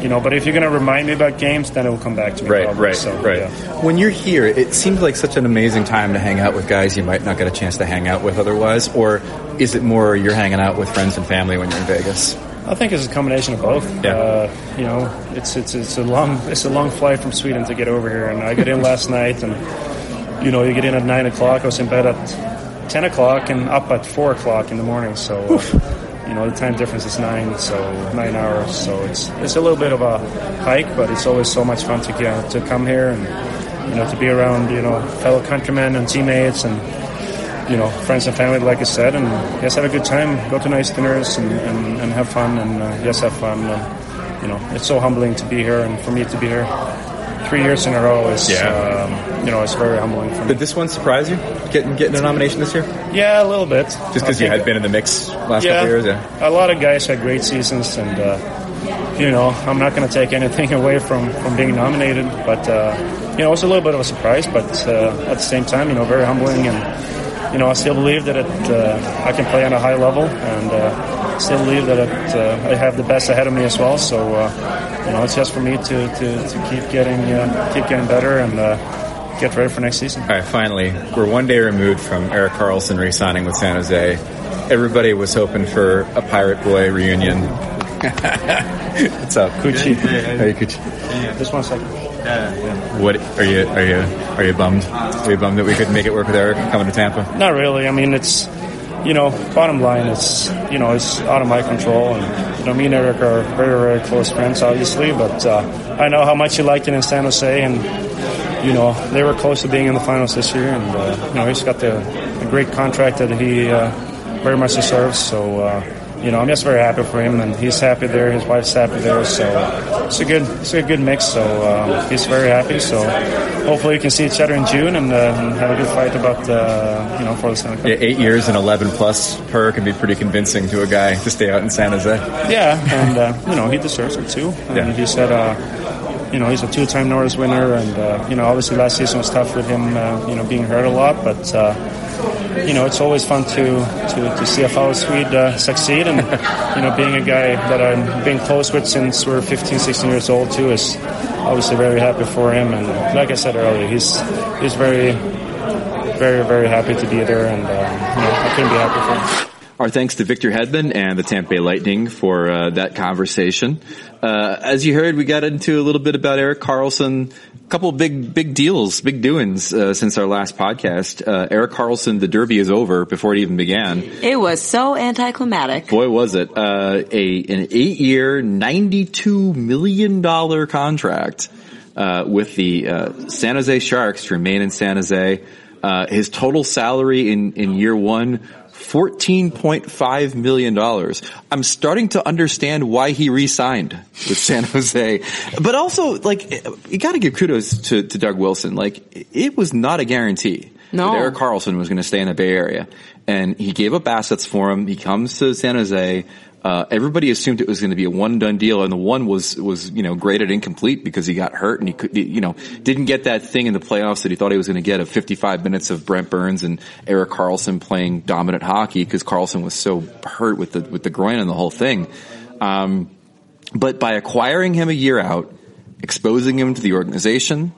S6: You know, but if you're going to remind me about games, then it will come back to me.
S5: Right,
S6: probably.
S5: right,
S6: So,
S5: right.
S6: yeah.
S5: When you're here, it seems like such an amazing time to hang out with guys you might not get a chance to hang out with otherwise, or is it more you're hanging out with friends and family when you're in Vegas?
S6: I think it's a combination of both.
S5: Yeah.
S6: Uh, you know, it's it's it's a long it's a long flight from Sweden to get over here, and I got in last night, and you know, you get in at nine o'clock. I was in bed at ten o'clock and up at four o'clock in the morning. So, uh, you know, the time difference is nine, so nine hours. So it's it's a little bit of a hike, but it's always so much fun to get to come here and you know to be around you know fellow countrymen and teammates and you know, friends and family, like I said, and just have a good time. Go to nice dinners and, and, and have fun, and uh, just have fun. And, you know, it's so humbling to be here, and for me to be here three years in a row is,
S5: Yeah.
S6: um, you know, it's very humbling for me.
S5: Did this one surprise you, getting getting a nomination this year?
S6: Yeah, a little bit.
S5: Just because you had been in the mix last
S6: yeah,
S5: couple of years? Yeah.
S6: a lot of guys had great seasons, and uh, you know, I'm not going to take anything *laughs* away from from being nominated, but uh, you know, it was a little bit of a surprise, but uh, at the same time, you know, very humbling, and you know, I still believe that it, uh, I can play on a high level, and uh, still believe that it, uh, I have the best ahead of me as well. So, uh, you know, it's just for me to, to, to keep getting uh, keep getting better and uh, get ready for next season.
S5: All right, finally, we're one day removed from Erik Karlsson re-signing with San Jose. Everybody was hoping for a Pirate Boy reunion. *laughs* What's up,
S6: Coochie.
S5: Hey, Coochie.
S6: Just one second.
S5: What are you? Are you? Are you bummed? Are you bummed that we couldn't make it work with Erik coming to Tampa?
S6: Not really. I mean, it's you know, bottom line, it's you know, it's out of my control, and you know, me and Erik are very, very close friends, obviously. But uh, I know how much he liked it in San Jose, and you know, they were close to being in the finals this year, and uh, you know, he's got the a great contract that he uh, very much deserves. So. You know, I'm just very happy for him, and he's happy there. His wife's happy there, so it's a good, it's a good mix. So uh, he's very happy. So hopefully, we can see each other in June and, uh, and have a good fight about, uh, you know, for the Stanley Cup.
S5: Yeah, eight years and 11 plus per can be pretty convincing to a guy to stay out in San Jose.
S6: Yeah, and uh, you know he deserves it too. And
S5: Yeah.
S6: he said, uh, you know, he's a two-time Norris winner, and uh, you know, obviously last season was tough with him, uh, you know, being hurt a lot. But uh, you know, it's always fun to to, to see a fellow Swede uh, succeed, and *laughs* you know, being a guy that I've been close with since we're 15, 16 years old too is obviously very happy for him. And like I said earlier, he's he's very, very, very happy to be there, and uh, you know, I couldn't be happy for him.
S1: Our thanks to Victor Hedman and the Tampa Bay Lightning for uh, that conversation. Uh, as you heard, we got into a little bit about Erik Karlsson. A couple big, big deals, big doings uh, since our last podcast. Uh, Erik Karlsson, the Derby is over before it even began.
S2: It was so anticlimactic.
S1: Boy, was it uh, a an eight year, ninety two million dollar contract uh, with the uh, San Jose Sharks to remain in San Jose. Uh, his total salary in in year one. $14.5 million. I'm starting to understand why he re-signed with San Jose. But also, like, you gotta give kudos to, to Doug Wilson. Like, it was not a guarantee
S2: No.
S1: that Erik Karlsson was going to stay in the Bay Area. And he gave up assets for him. He comes to San Jose. Uh, everybody assumed it was going to be a one done deal, and the one was was you know graded incomplete because he got hurt and he could you know didn't get that thing in the playoffs that he thought he was going to get of 55 minutes of Brent Burns and Erik Karlsson playing dominant hockey because Karlsson was so hurt with the with the groin and the whole thing. Um, but by acquiring him a year out, exposing him to the organization,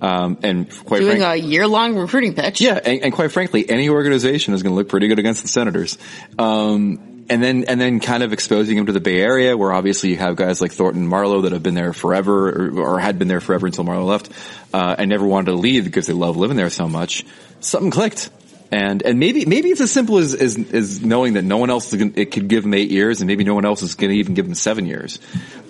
S1: Um, and quite
S2: Doing
S1: frankly,
S2: a year long recruiting pitch.
S1: yeah, and, and quite frankly, any organization is going to look pretty good against the Senators. Um, and then, and then kind of exposing him to the Bay Area, where obviously you have guys like Thornton Marleau that have been there forever, or, or had been there forever until Marleau left, uh, and never wanted to leave because they love living there so much. Something clicked. And, and maybe, maybe it's as simple as, as, as knowing that no one else is gonna, it could give him eight years and maybe no one else is going to even give him seven years.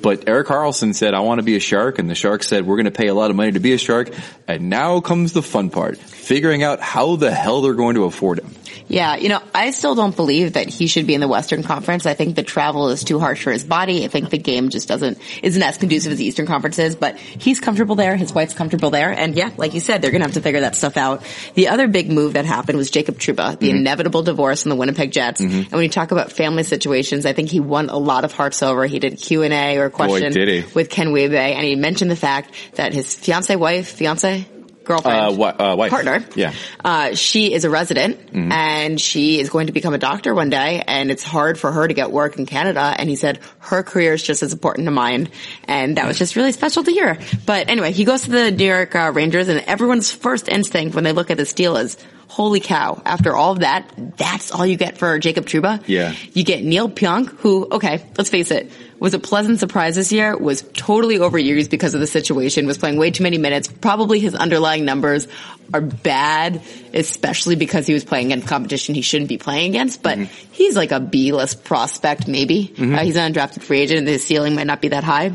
S1: But Erik Karlsson said, I want to be a shark. And the shark said, we're going to pay a lot of money to be a shark. And now comes the fun part, figuring out how the hell they're going to afford him.
S2: Yeah, you know, I still don't believe that he should be in the Western Conference. I think the travel is too harsh for his body. I think the game just doesn't isn't as conducive as the Eastern Conference is. But he's comfortable there. His wife's comfortable there, and yeah, like you said, they're gonna have to figure that stuff out. The other big move that happened was Jacob Trouba, the mm-hmm. inevitable divorce from the Winnipeg Jets. Mm-hmm. And when you talk about family situations, I think he won a lot of hearts over. He did Q and A or question
S1: he.
S2: with Ken Wiebe, and he mentioned the fact that his fiance wife, fiance, girlfriend,
S1: Uh, uh, wife.
S2: partner,
S1: Yeah.
S2: uh, she is a resident
S1: Mm-hmm.
S2: and she is going to become a doctor one day and it's hard for her to get work in Canada. And he said her career is just as important to mine. And that was just really special to hear. But anyway, he goes to the New York uh, Rangers and everyone's first instinct when they look at this deal is, holy cow, after all of that, that's all you get for Jacob Trouba?
S1: Yeah.
S2: You get Neal Pionk, who, okay, let's face it, was a pleasant surprise this year, was totally overused because of the situation, was playing way too many minutes. Probably his underlying numbers are bad, especially because he was playing against competition he shouldn't be playing against, but he's like a B-list prospect maybe. Uh, he's an undrafted free agent and his ceiling might not be that high.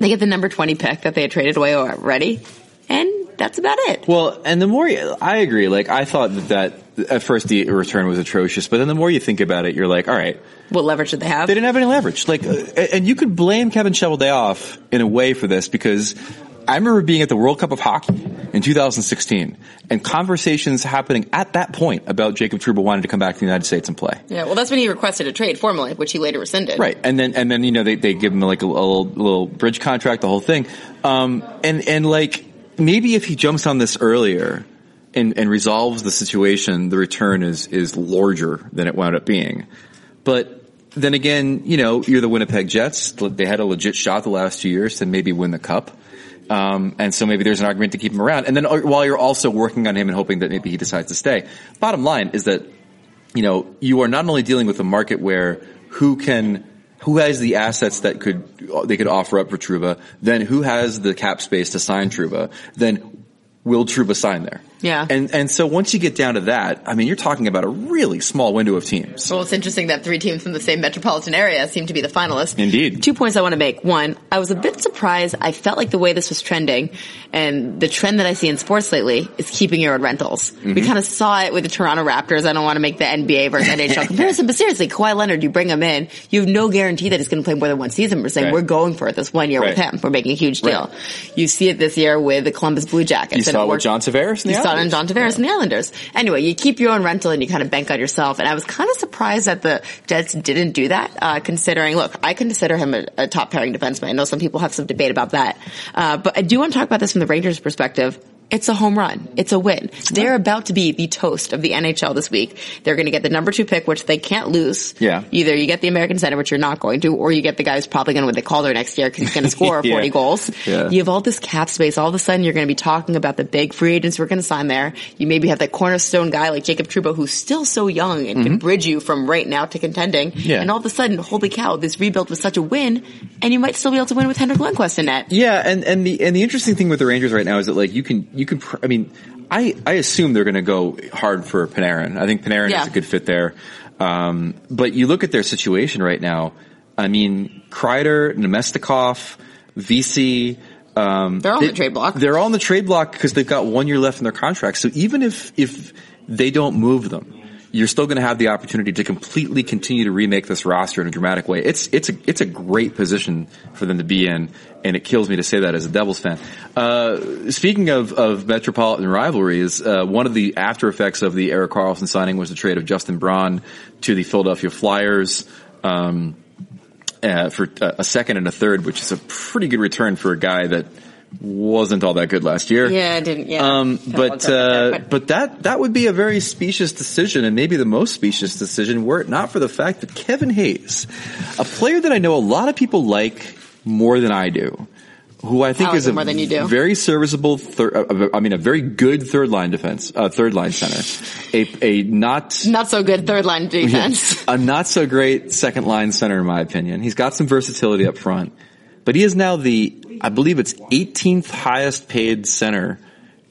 S2: They get the number 20 pick that they had traded away already, and that's about it.
S1: Well, and the more you, I agree, like I thought that, that at first the return was atrocious, but then the more you think about it, you're like, all right,
S2: What leverage did they have?
S1: they didn't have any leverage. Like, uh, and you could blame Kevin Cheveldayoff in a way for this because I remember being at the World Cup of Hockey in 2016 and conversations happening at that point about Jacob Trouba wanting to come back to the United States and play.
S2: Yeah, well, that's when he requested a trade formally, which he later rescinded.
S1: Right, and then and then you know they they give him like a, a little, little bridge contract, the whole thing, um, and and like maybe if he jumps on this earlier and and resolves the situation, the return is is larger than it wound up being. But then again, you know, you're the Winnipeg Jets. They had a legit shot the last two years to maybe win the cup. Um, and so maybe there's an argument to keep him around. And then uh, while you're also working on him and hoping that maybe he decides to stay. Bottom line is that you know, you are not only dealing with a market where who can, who has the assets that could, they could offer up for Trouba, then who has the cap space to sign Trouba, then will Trouba sign there?
S2: Yeah.
S1: And, and so once you get down to that, I mean, you're talking about a really small window of teams.
S2: Well, it's interesting that three teams from the same metropolitan area seem to be the finalists.
S1: Indeed.
S2: Two points I want to make. One, I was a bit surprised. I felt like the way this was trending and the trend that I see in sports lately is keeping your own rentals. We
S1: Mm-hmm.
S2: kind of saw it with the Toronto Raptors. I don't want to make the NBA versus NHL *laughs* comparison, but seriously, Kawhi Leonard, you bring him in, you have no guarantee that he's going to play more than one season. We're saying
S1: Right.
S2: we're going for it this one year with him. We're making a huge deal. You see it this year with the Columbus Blue Jackets.
S1: You saw
S2: it
S1: it with John Tavares and
S2: it in John Tavares and the Islanders. Anyway, you keep your own rental and you kind of bank on yourself. And I was kind of surprised that the Jets didn't do that, uh, considering, look, I consider him a, a top pairing defenseman. I know some people have some debate about that. Uh, but I do want to talk about this from the Rangers perspective. It's a home run. It's a win. They're about to be the toast of the NHL this week. They're going to get the number two pick, which they can't lose.
S1: Yeah.
S2: Either you get the American Center, which you're not going to, or you get the guy who's probably going to win the Calder next year because he's going *laughs* to score
S1: Yeah.
S2: 40 goals.
S1: Yeah.
S2: You have all this cap space. All of a sudden, you're going to be talking about the big free agents we're going to sign there. You maybe have that cornerstone guy like Jacob Trouba, who's still so young and can bridge you from right now to contending.
S1: Mm-hmm. Yeah.
S2: And all of a sudden, holy cow, this rebuild was such a win, and you might still be able to win with Henrik Lundqvist in net.
S1: Yeah, and, and the and the interesting thing with the Rangers right now is that like you can you can pr- I mean I I assume they're going to go hard for Panarin. I think Panarin
S2: Yeah.
S1: is a good fit there. Um, but you look at their situation right now. I mean, Kreider, Namestnikov, Vesey. Um,
S2: They're all on
S1: they-
S2: the trade block.
S1: They're all on the trade block because they've got one year left in their contract. So even if if they don't move them, you're still going to have the opportunity to completely continue to remake this roster in a dramatic way. It's it's a it's a great position for them to be in, and it kills me to say that as a Devils fan. Uh, speaking of of metropolitan rivalries, uh, one of the after effects of the Erik Karlsson signing was the trade of Justin Braun to the Philadelphia Flyers. Um, uh, for a a second and a third, which is a pretty good return for a guy that wasn't all that good last year.
S2: Yeah, I didn't. Yeah.
S1: Um, but,
S2: looked up there,
S1: uh, but that, that would be a very specious decision and maybe the most specious decision were it not for the fact that Kevin Hayes, a player that I know a lot of people like more than I do, who I think
S2: I like
S1: is a
S2: more than you do.
S1: very serviceable. Thir- uh, I mean, a very good third line defense, uh, third line center, a a not
S2: Not so good third line *laughs* defense.
S1: a not so great second line center in my opinion. He's got some versatility up front, but he is now the I believe it's 18th highest paid center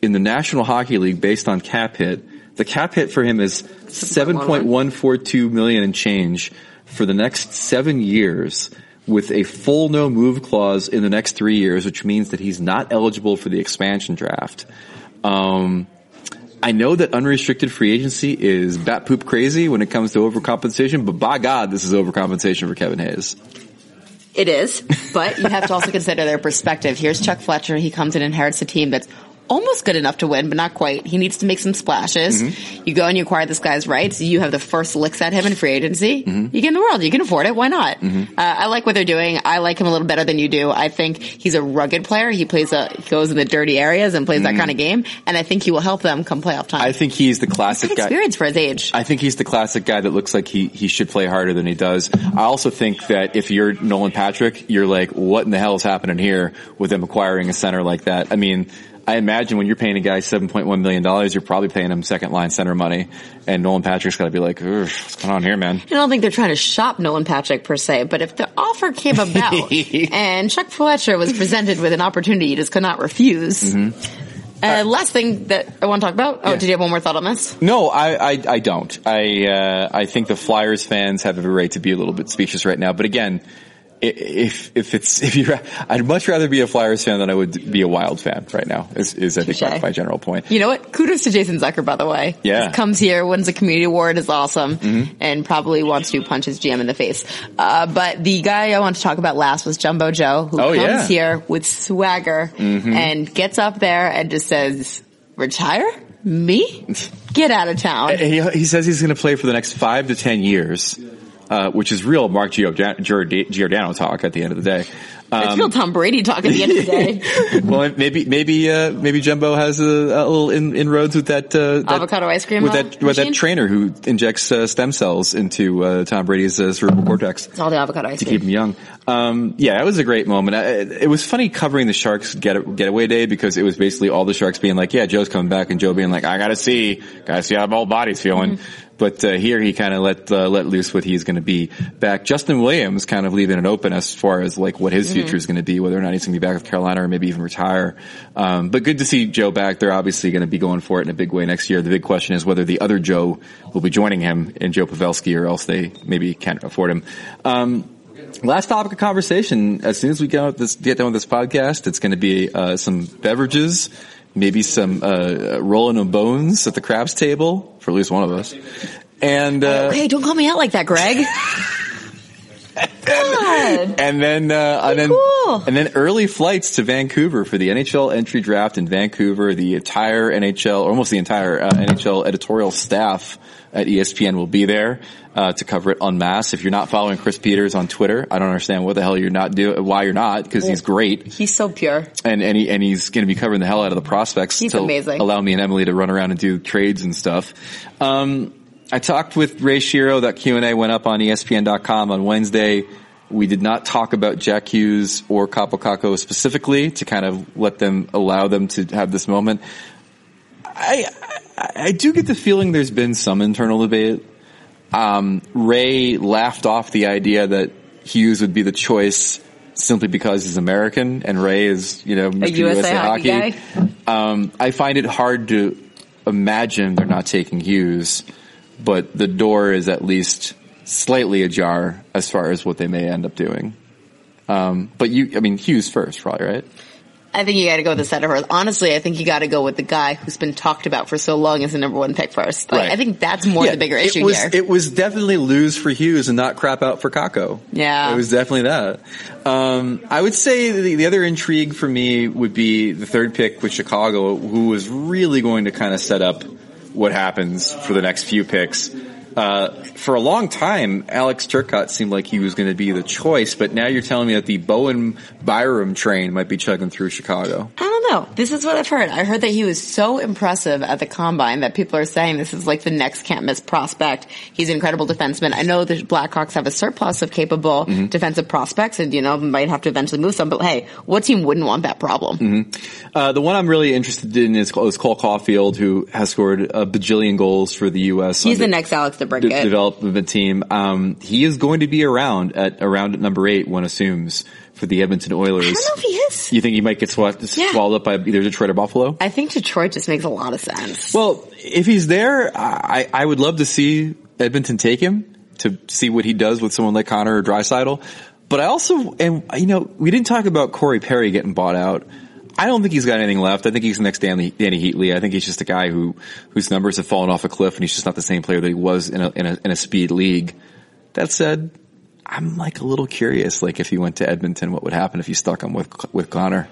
S1: in the National Hockey League based on cap hit. The cap hit for him is 7.142 million and change for the next seven years with a full no move clause in the next three years, which means that he's not eligible for the expansion draft. Um, I know that unrestricted free agency is bat poop crazy when it comes to overcompensation, but by God, this is overcompensation for Kevin Hayes.
S2: It is, but you have to also consider their perspective. Here's Chuck Fletcher. He comes and inherits a team that's almost good enough to win, but not quite. He needs to make some splashes. Mm-hmm. You go and you acquire this guy's rights. You have the first licks at him in free agency. Mm-hmm. You get in the world. You can afford it. Why not? Mm-hmm. Uh, I like what they're doing. I like him a little better than you do. I think he's a rugged player. He plays a, he goes in the dirty areas and plays that kind of game. And I think he will help them come playoff time.
S1: I think he's the classic
S2: Good
S1: guy.
S2: experience for his age.
S1: I think he's the classic guy that looks like he, he should play harder than he does. I also think that if you're Nolan Patrick, you're like, what in the hell is happening here with them acquiring a center like that? I mean, I imagine when you're paying a guy $7.1 million, you're probably paying him second line center money. And Nolan Patrick's gotta be like, what's going on here, man?
S2: I don't think they're trying to shop Nolan Patrick per se, but if the offer came about *laughs* and Chuck Fletcher was presented with an opportunity you just could not refuse. Uh, last thing that I want to talk about. Oh,
S1: Mm-hmm. Yeah.
S2: did you have one more thought on this?
S1: No, I, I, I don't. I, uh, I think the Flyers fans have every right to be a little bit speechless right now. But again, if, if it's, *laughs* if you're, I'd much rather be a Flyers fan than I would be a Wild fan right now, is, is I think my, my general point.
S2: You know what? Kudos to Jason Zucker, by the way.
S1: Yeah. Mm-hmm.
S2: He comes here, wins a community award, is awesome, and probably wants to punch his GM in the face. Uh, but the guy I want to talk about last was Jumbo Joe, who
S1: Oh,
S2: comes
S1: yeah. Mm-hmm.
S2: here with swagger and gets up there and just says, retire? Me? *laughs* Get out of town.
S1: He, he says he's going to play for the next five to ten years, uh, which is real Mark Giordano talk at the end of the day.
S2: it's
S1: Um,
S2: real Tom Brady talk at the end of the *laughs* day.
S1: well, maybe maybe uh, maybe Jumbo has a, a little in, inroads with that, uh, that
S2: Avocado ice cream
S1: with that with that trainer who injects uh, stem cells into uh, Tom Brady's uh, cerebral cortex
S2: It's all the avocado ice
S1: to keep
S2: cream.
S1: him young. Um, yeah, it was a great moment. I, it was funny covering the Sharks get, getaway day because it was basically all the Sharks being like, "Yeah, Joe's coming back," and Joe being like, "I gotta see, gotta see how my body's feeling." But uh, here he kind of let uh, let loose what he's going to be back. Justin Williams kind of leaving it open as far as like what his future is going to be, whether or not he's going to be back with Carolina or maybe even retire. Um, but good to see Joe back. They're obviously going to be going for it in a big way next year. The big question is whether the other Joe will be joining him in Joe Pavelski or else they maybe can't afford him. Um, Last topic of conversation. As soon as we get, out this, get done with this podcast, it's going to be uh, some beverages, maybe some uh, rolling of bones at the crabs table for at least one of us, and uh,
S2: Hey, don't call me out like that, Greg. *laughs* God.
S1: and then uh, and then
S2: cool.
S1: and then early flights to Vancouver for the NHL entry draft in Vancouver. The entire NHL, or almost the entire uh, NHL editorial staff at ESPN will be there uh, to cover it en masse. If you're not following Chris Peters on Twitter, I don't understand what the hell you're not doing, why you're not, because he's great.
S2: He's so pure.
S1: and and, he, and he's going to be covering the hell out of the prospects
S2: He's
S1: to
S2: amazing.
S1: allow me and Emily to run around and do trades and stuff. Um, I talked with Ray Shero. That Q and A went up on ESPN.com on Wednesday. We did not talk about Jack Hughes or Kaapo Kakko specifically to kind of let them allow them to have this moment. I, I I do get the feeling there's been some internal debate. Um, Ray laughed off the idea that Hughes would be the choice simply because he's American and Ray is, you know, Mr.
S2: USA hockey guy?
S1: Um, I find it hard to imagine they're not taking Hughes, but the door is at least slightly ajar as far as what they may end up doing. Um, but you, I mean, Hughes first, probably, right?
S2: I think you got to go with the center first. Honestly, I think you got to go with the guy who's been talked about for so long as the number one pick first. Like,
S1: Right.
S2: I think that's more the bigger issue
S1: it was,
S2: here.
S1: It was definitely lose for Hughes and not crap out for Kakko.
S2: Yeah.
S1: It was definitely that. Um, I would say the, the other intrigue for me would be the third pick with Chicago, who was really going to kind of set up what happens for the next few picks. Uh, for a long time, Alex Turcotte seemed like he was going to be the choice, but now you're telling me that the Bowen Byram train might be chugging through Chicago.
S2: I don't don't know. This is what I've heard. I heard that he was so impressive at the combine that people are saying this is like the next can't miss prospect. He's an incredible defenseman. I know the Blackhawks have a surplus of capable
S1: Mm-hmm.
S2: defensive prospects and, you know, might have to eventually move some, but hey, what team wouldn't want that problem?
S1: Mm-hmm. Uh, the one I'm really interested in is, is Cole Caufield, who has scored a bajillion goals for the U.S.
S2: He's the next Alex
S1: de-
S2: DeBrincat.
S1: development team. Um, he is going to be around at around at number eight, one assumes, for the Edmonton Oilers.
S2: I don't know if he is.
S1: You think he might get swallowed,
S2: Yeah.
S1: swallowed up by either Detroit or Buffalo?
S2: I think Detroit just makes a lot of sense.
S1: Well, if he's there, I, I would love to see Edmonton take him to see what he does with someone like Connor or Draisaitl. But I also, and you know, we didn't talk about Corey Perry getting bought out. I don't think he's got anything left. I think he's the next Danny, Dany Heatley. I think he's just a guy who, whose numbers have fallen off a cliff and he's just not the same player that he was in a, in a, in a speed league. That said, I'm like a little curious, like if he went to Edmonton, what would happen if you stuck him with, with Connor?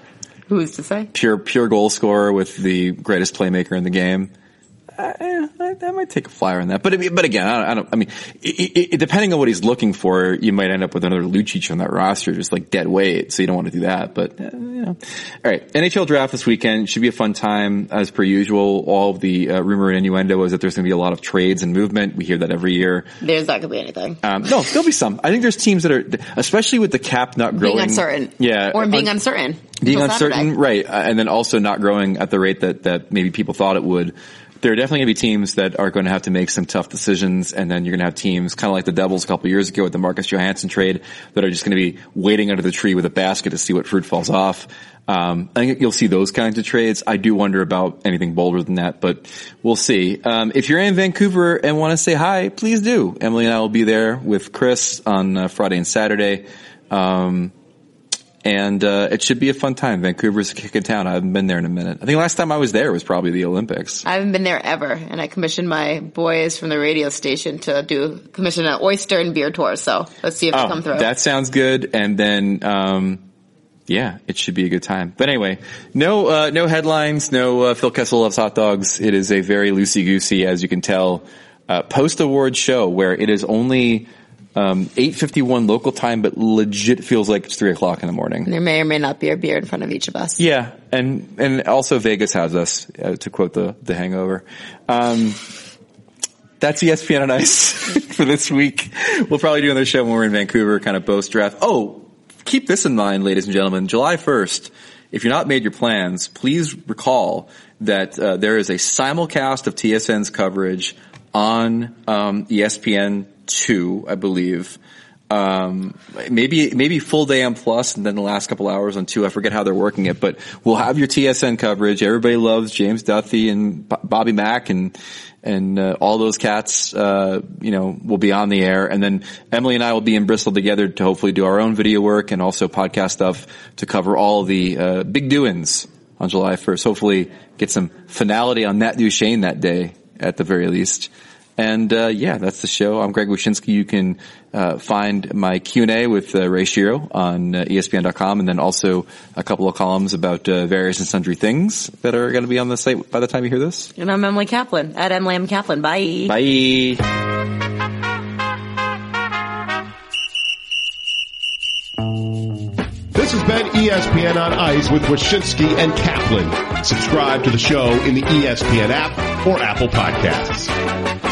S2: Who's to say?
S1: pure pure goal scorer with the greatest playmaker in the game. I, I, I might take a flyer on that, but but again, I don't. I, don't, I mean, it, it, depending on what he's looking for, you might end up with another Lucic on that roster, just like dead weight. So you don't want to do that. But uh, you know, all right. NHL draft this weekend should be a fun time as per usual. All of the uh, rumor and innuendo is that there's going to be a lot of trades and movement. We hear that every year.
S2: There's not going to be anything.
S1: Um, no, there'll be some. I think there's teams that are, especially with the cap not growing,
S2: being uncertain.
S1: Yeah,
S2: Or being
S1: un-
S2: uncertain.
S1: being uncertain,
S2: Saturday.
S1: right? Uh, and then also not growing at the rate that that maybe people thought it would. There are definitely going to be teams that are going to have to make some tough decisions, and then you're going to have teams kind of like the Devils a couple years ago with the Marcus Johansson trade that are just going to be waiting under the tree with a basket to see what fruit falls off. Um, I think you'll see those kinds of trades. I do wonder about anything bolder than that, but we'll see. Um, if you're in Vancouver and want to say hi, please do. Emily and I will be there with Chris on uh, Friday and Saturday. Um, and uh, it should be a fun time. Vancouver's a kick in town. I haven't been there in a minute. I think last time I was there was probably the Olympics.
S2: I haven't been there ever, and I commissioned my boys from the radio station to do commission an oyster and beer tour. So let's see if they come through.
S1: Oh, that sounds good. And then, um, yeah, it should be a good time. But anyway, no, uh, no headlines. No, uh, Phil Kessel loves hot dogs. It is a very loosey goosey, as you can tell, uh, post award show where it is only. Um, 8.51 local time, but legit feels like it's 3 o'clock in the morning.
S2: there may or may not be a beer in front of each of us.
S1: Yeah, and and also Vegas has us, uh, to quote the the Hangover. Um, that's ESPN on Ice *laughs* for this week. We'll probably do another show when we're in Vancouver, kind of post draft. Oh, keep this in mind, ladies and gentlemen. July first. If you're not made your plans, please recall that uh, there is a simulcast of TSN's coverage on um, ESPN two, I believe. Um, maybe maybe full day on plus, and then the last couple hours on two. I forget how they're working it, but we'll have your TSN coverage. Everybody loves James Duthie and Bobby Mack and and uh, all those cats. Uh, you know, will be on the air, and then Emily and I will be in Bristol together to hopefully do our own video work and also podcast stuff to cover all the uh, big doings on July first. Hopefully, get some finality on Matt Duchene that day at the very least. And uh, yeah, that's the show. I'm Greg Wyshynski. You can uh, find my Q&A with uh, Ray Shero on uh, ESPN.com and then also a couple of columns about uh, various and sundry things that are going to be on the site by the time you hear this.
S2: And I'm Emily Kaplan at Emily M. Kaplan. Bye.
S1: Bye.
S3: This has been ESPN on Ice with Wyshynski and Kaplan. Subscribe to the show in the ESPN app or Apple Podcasts.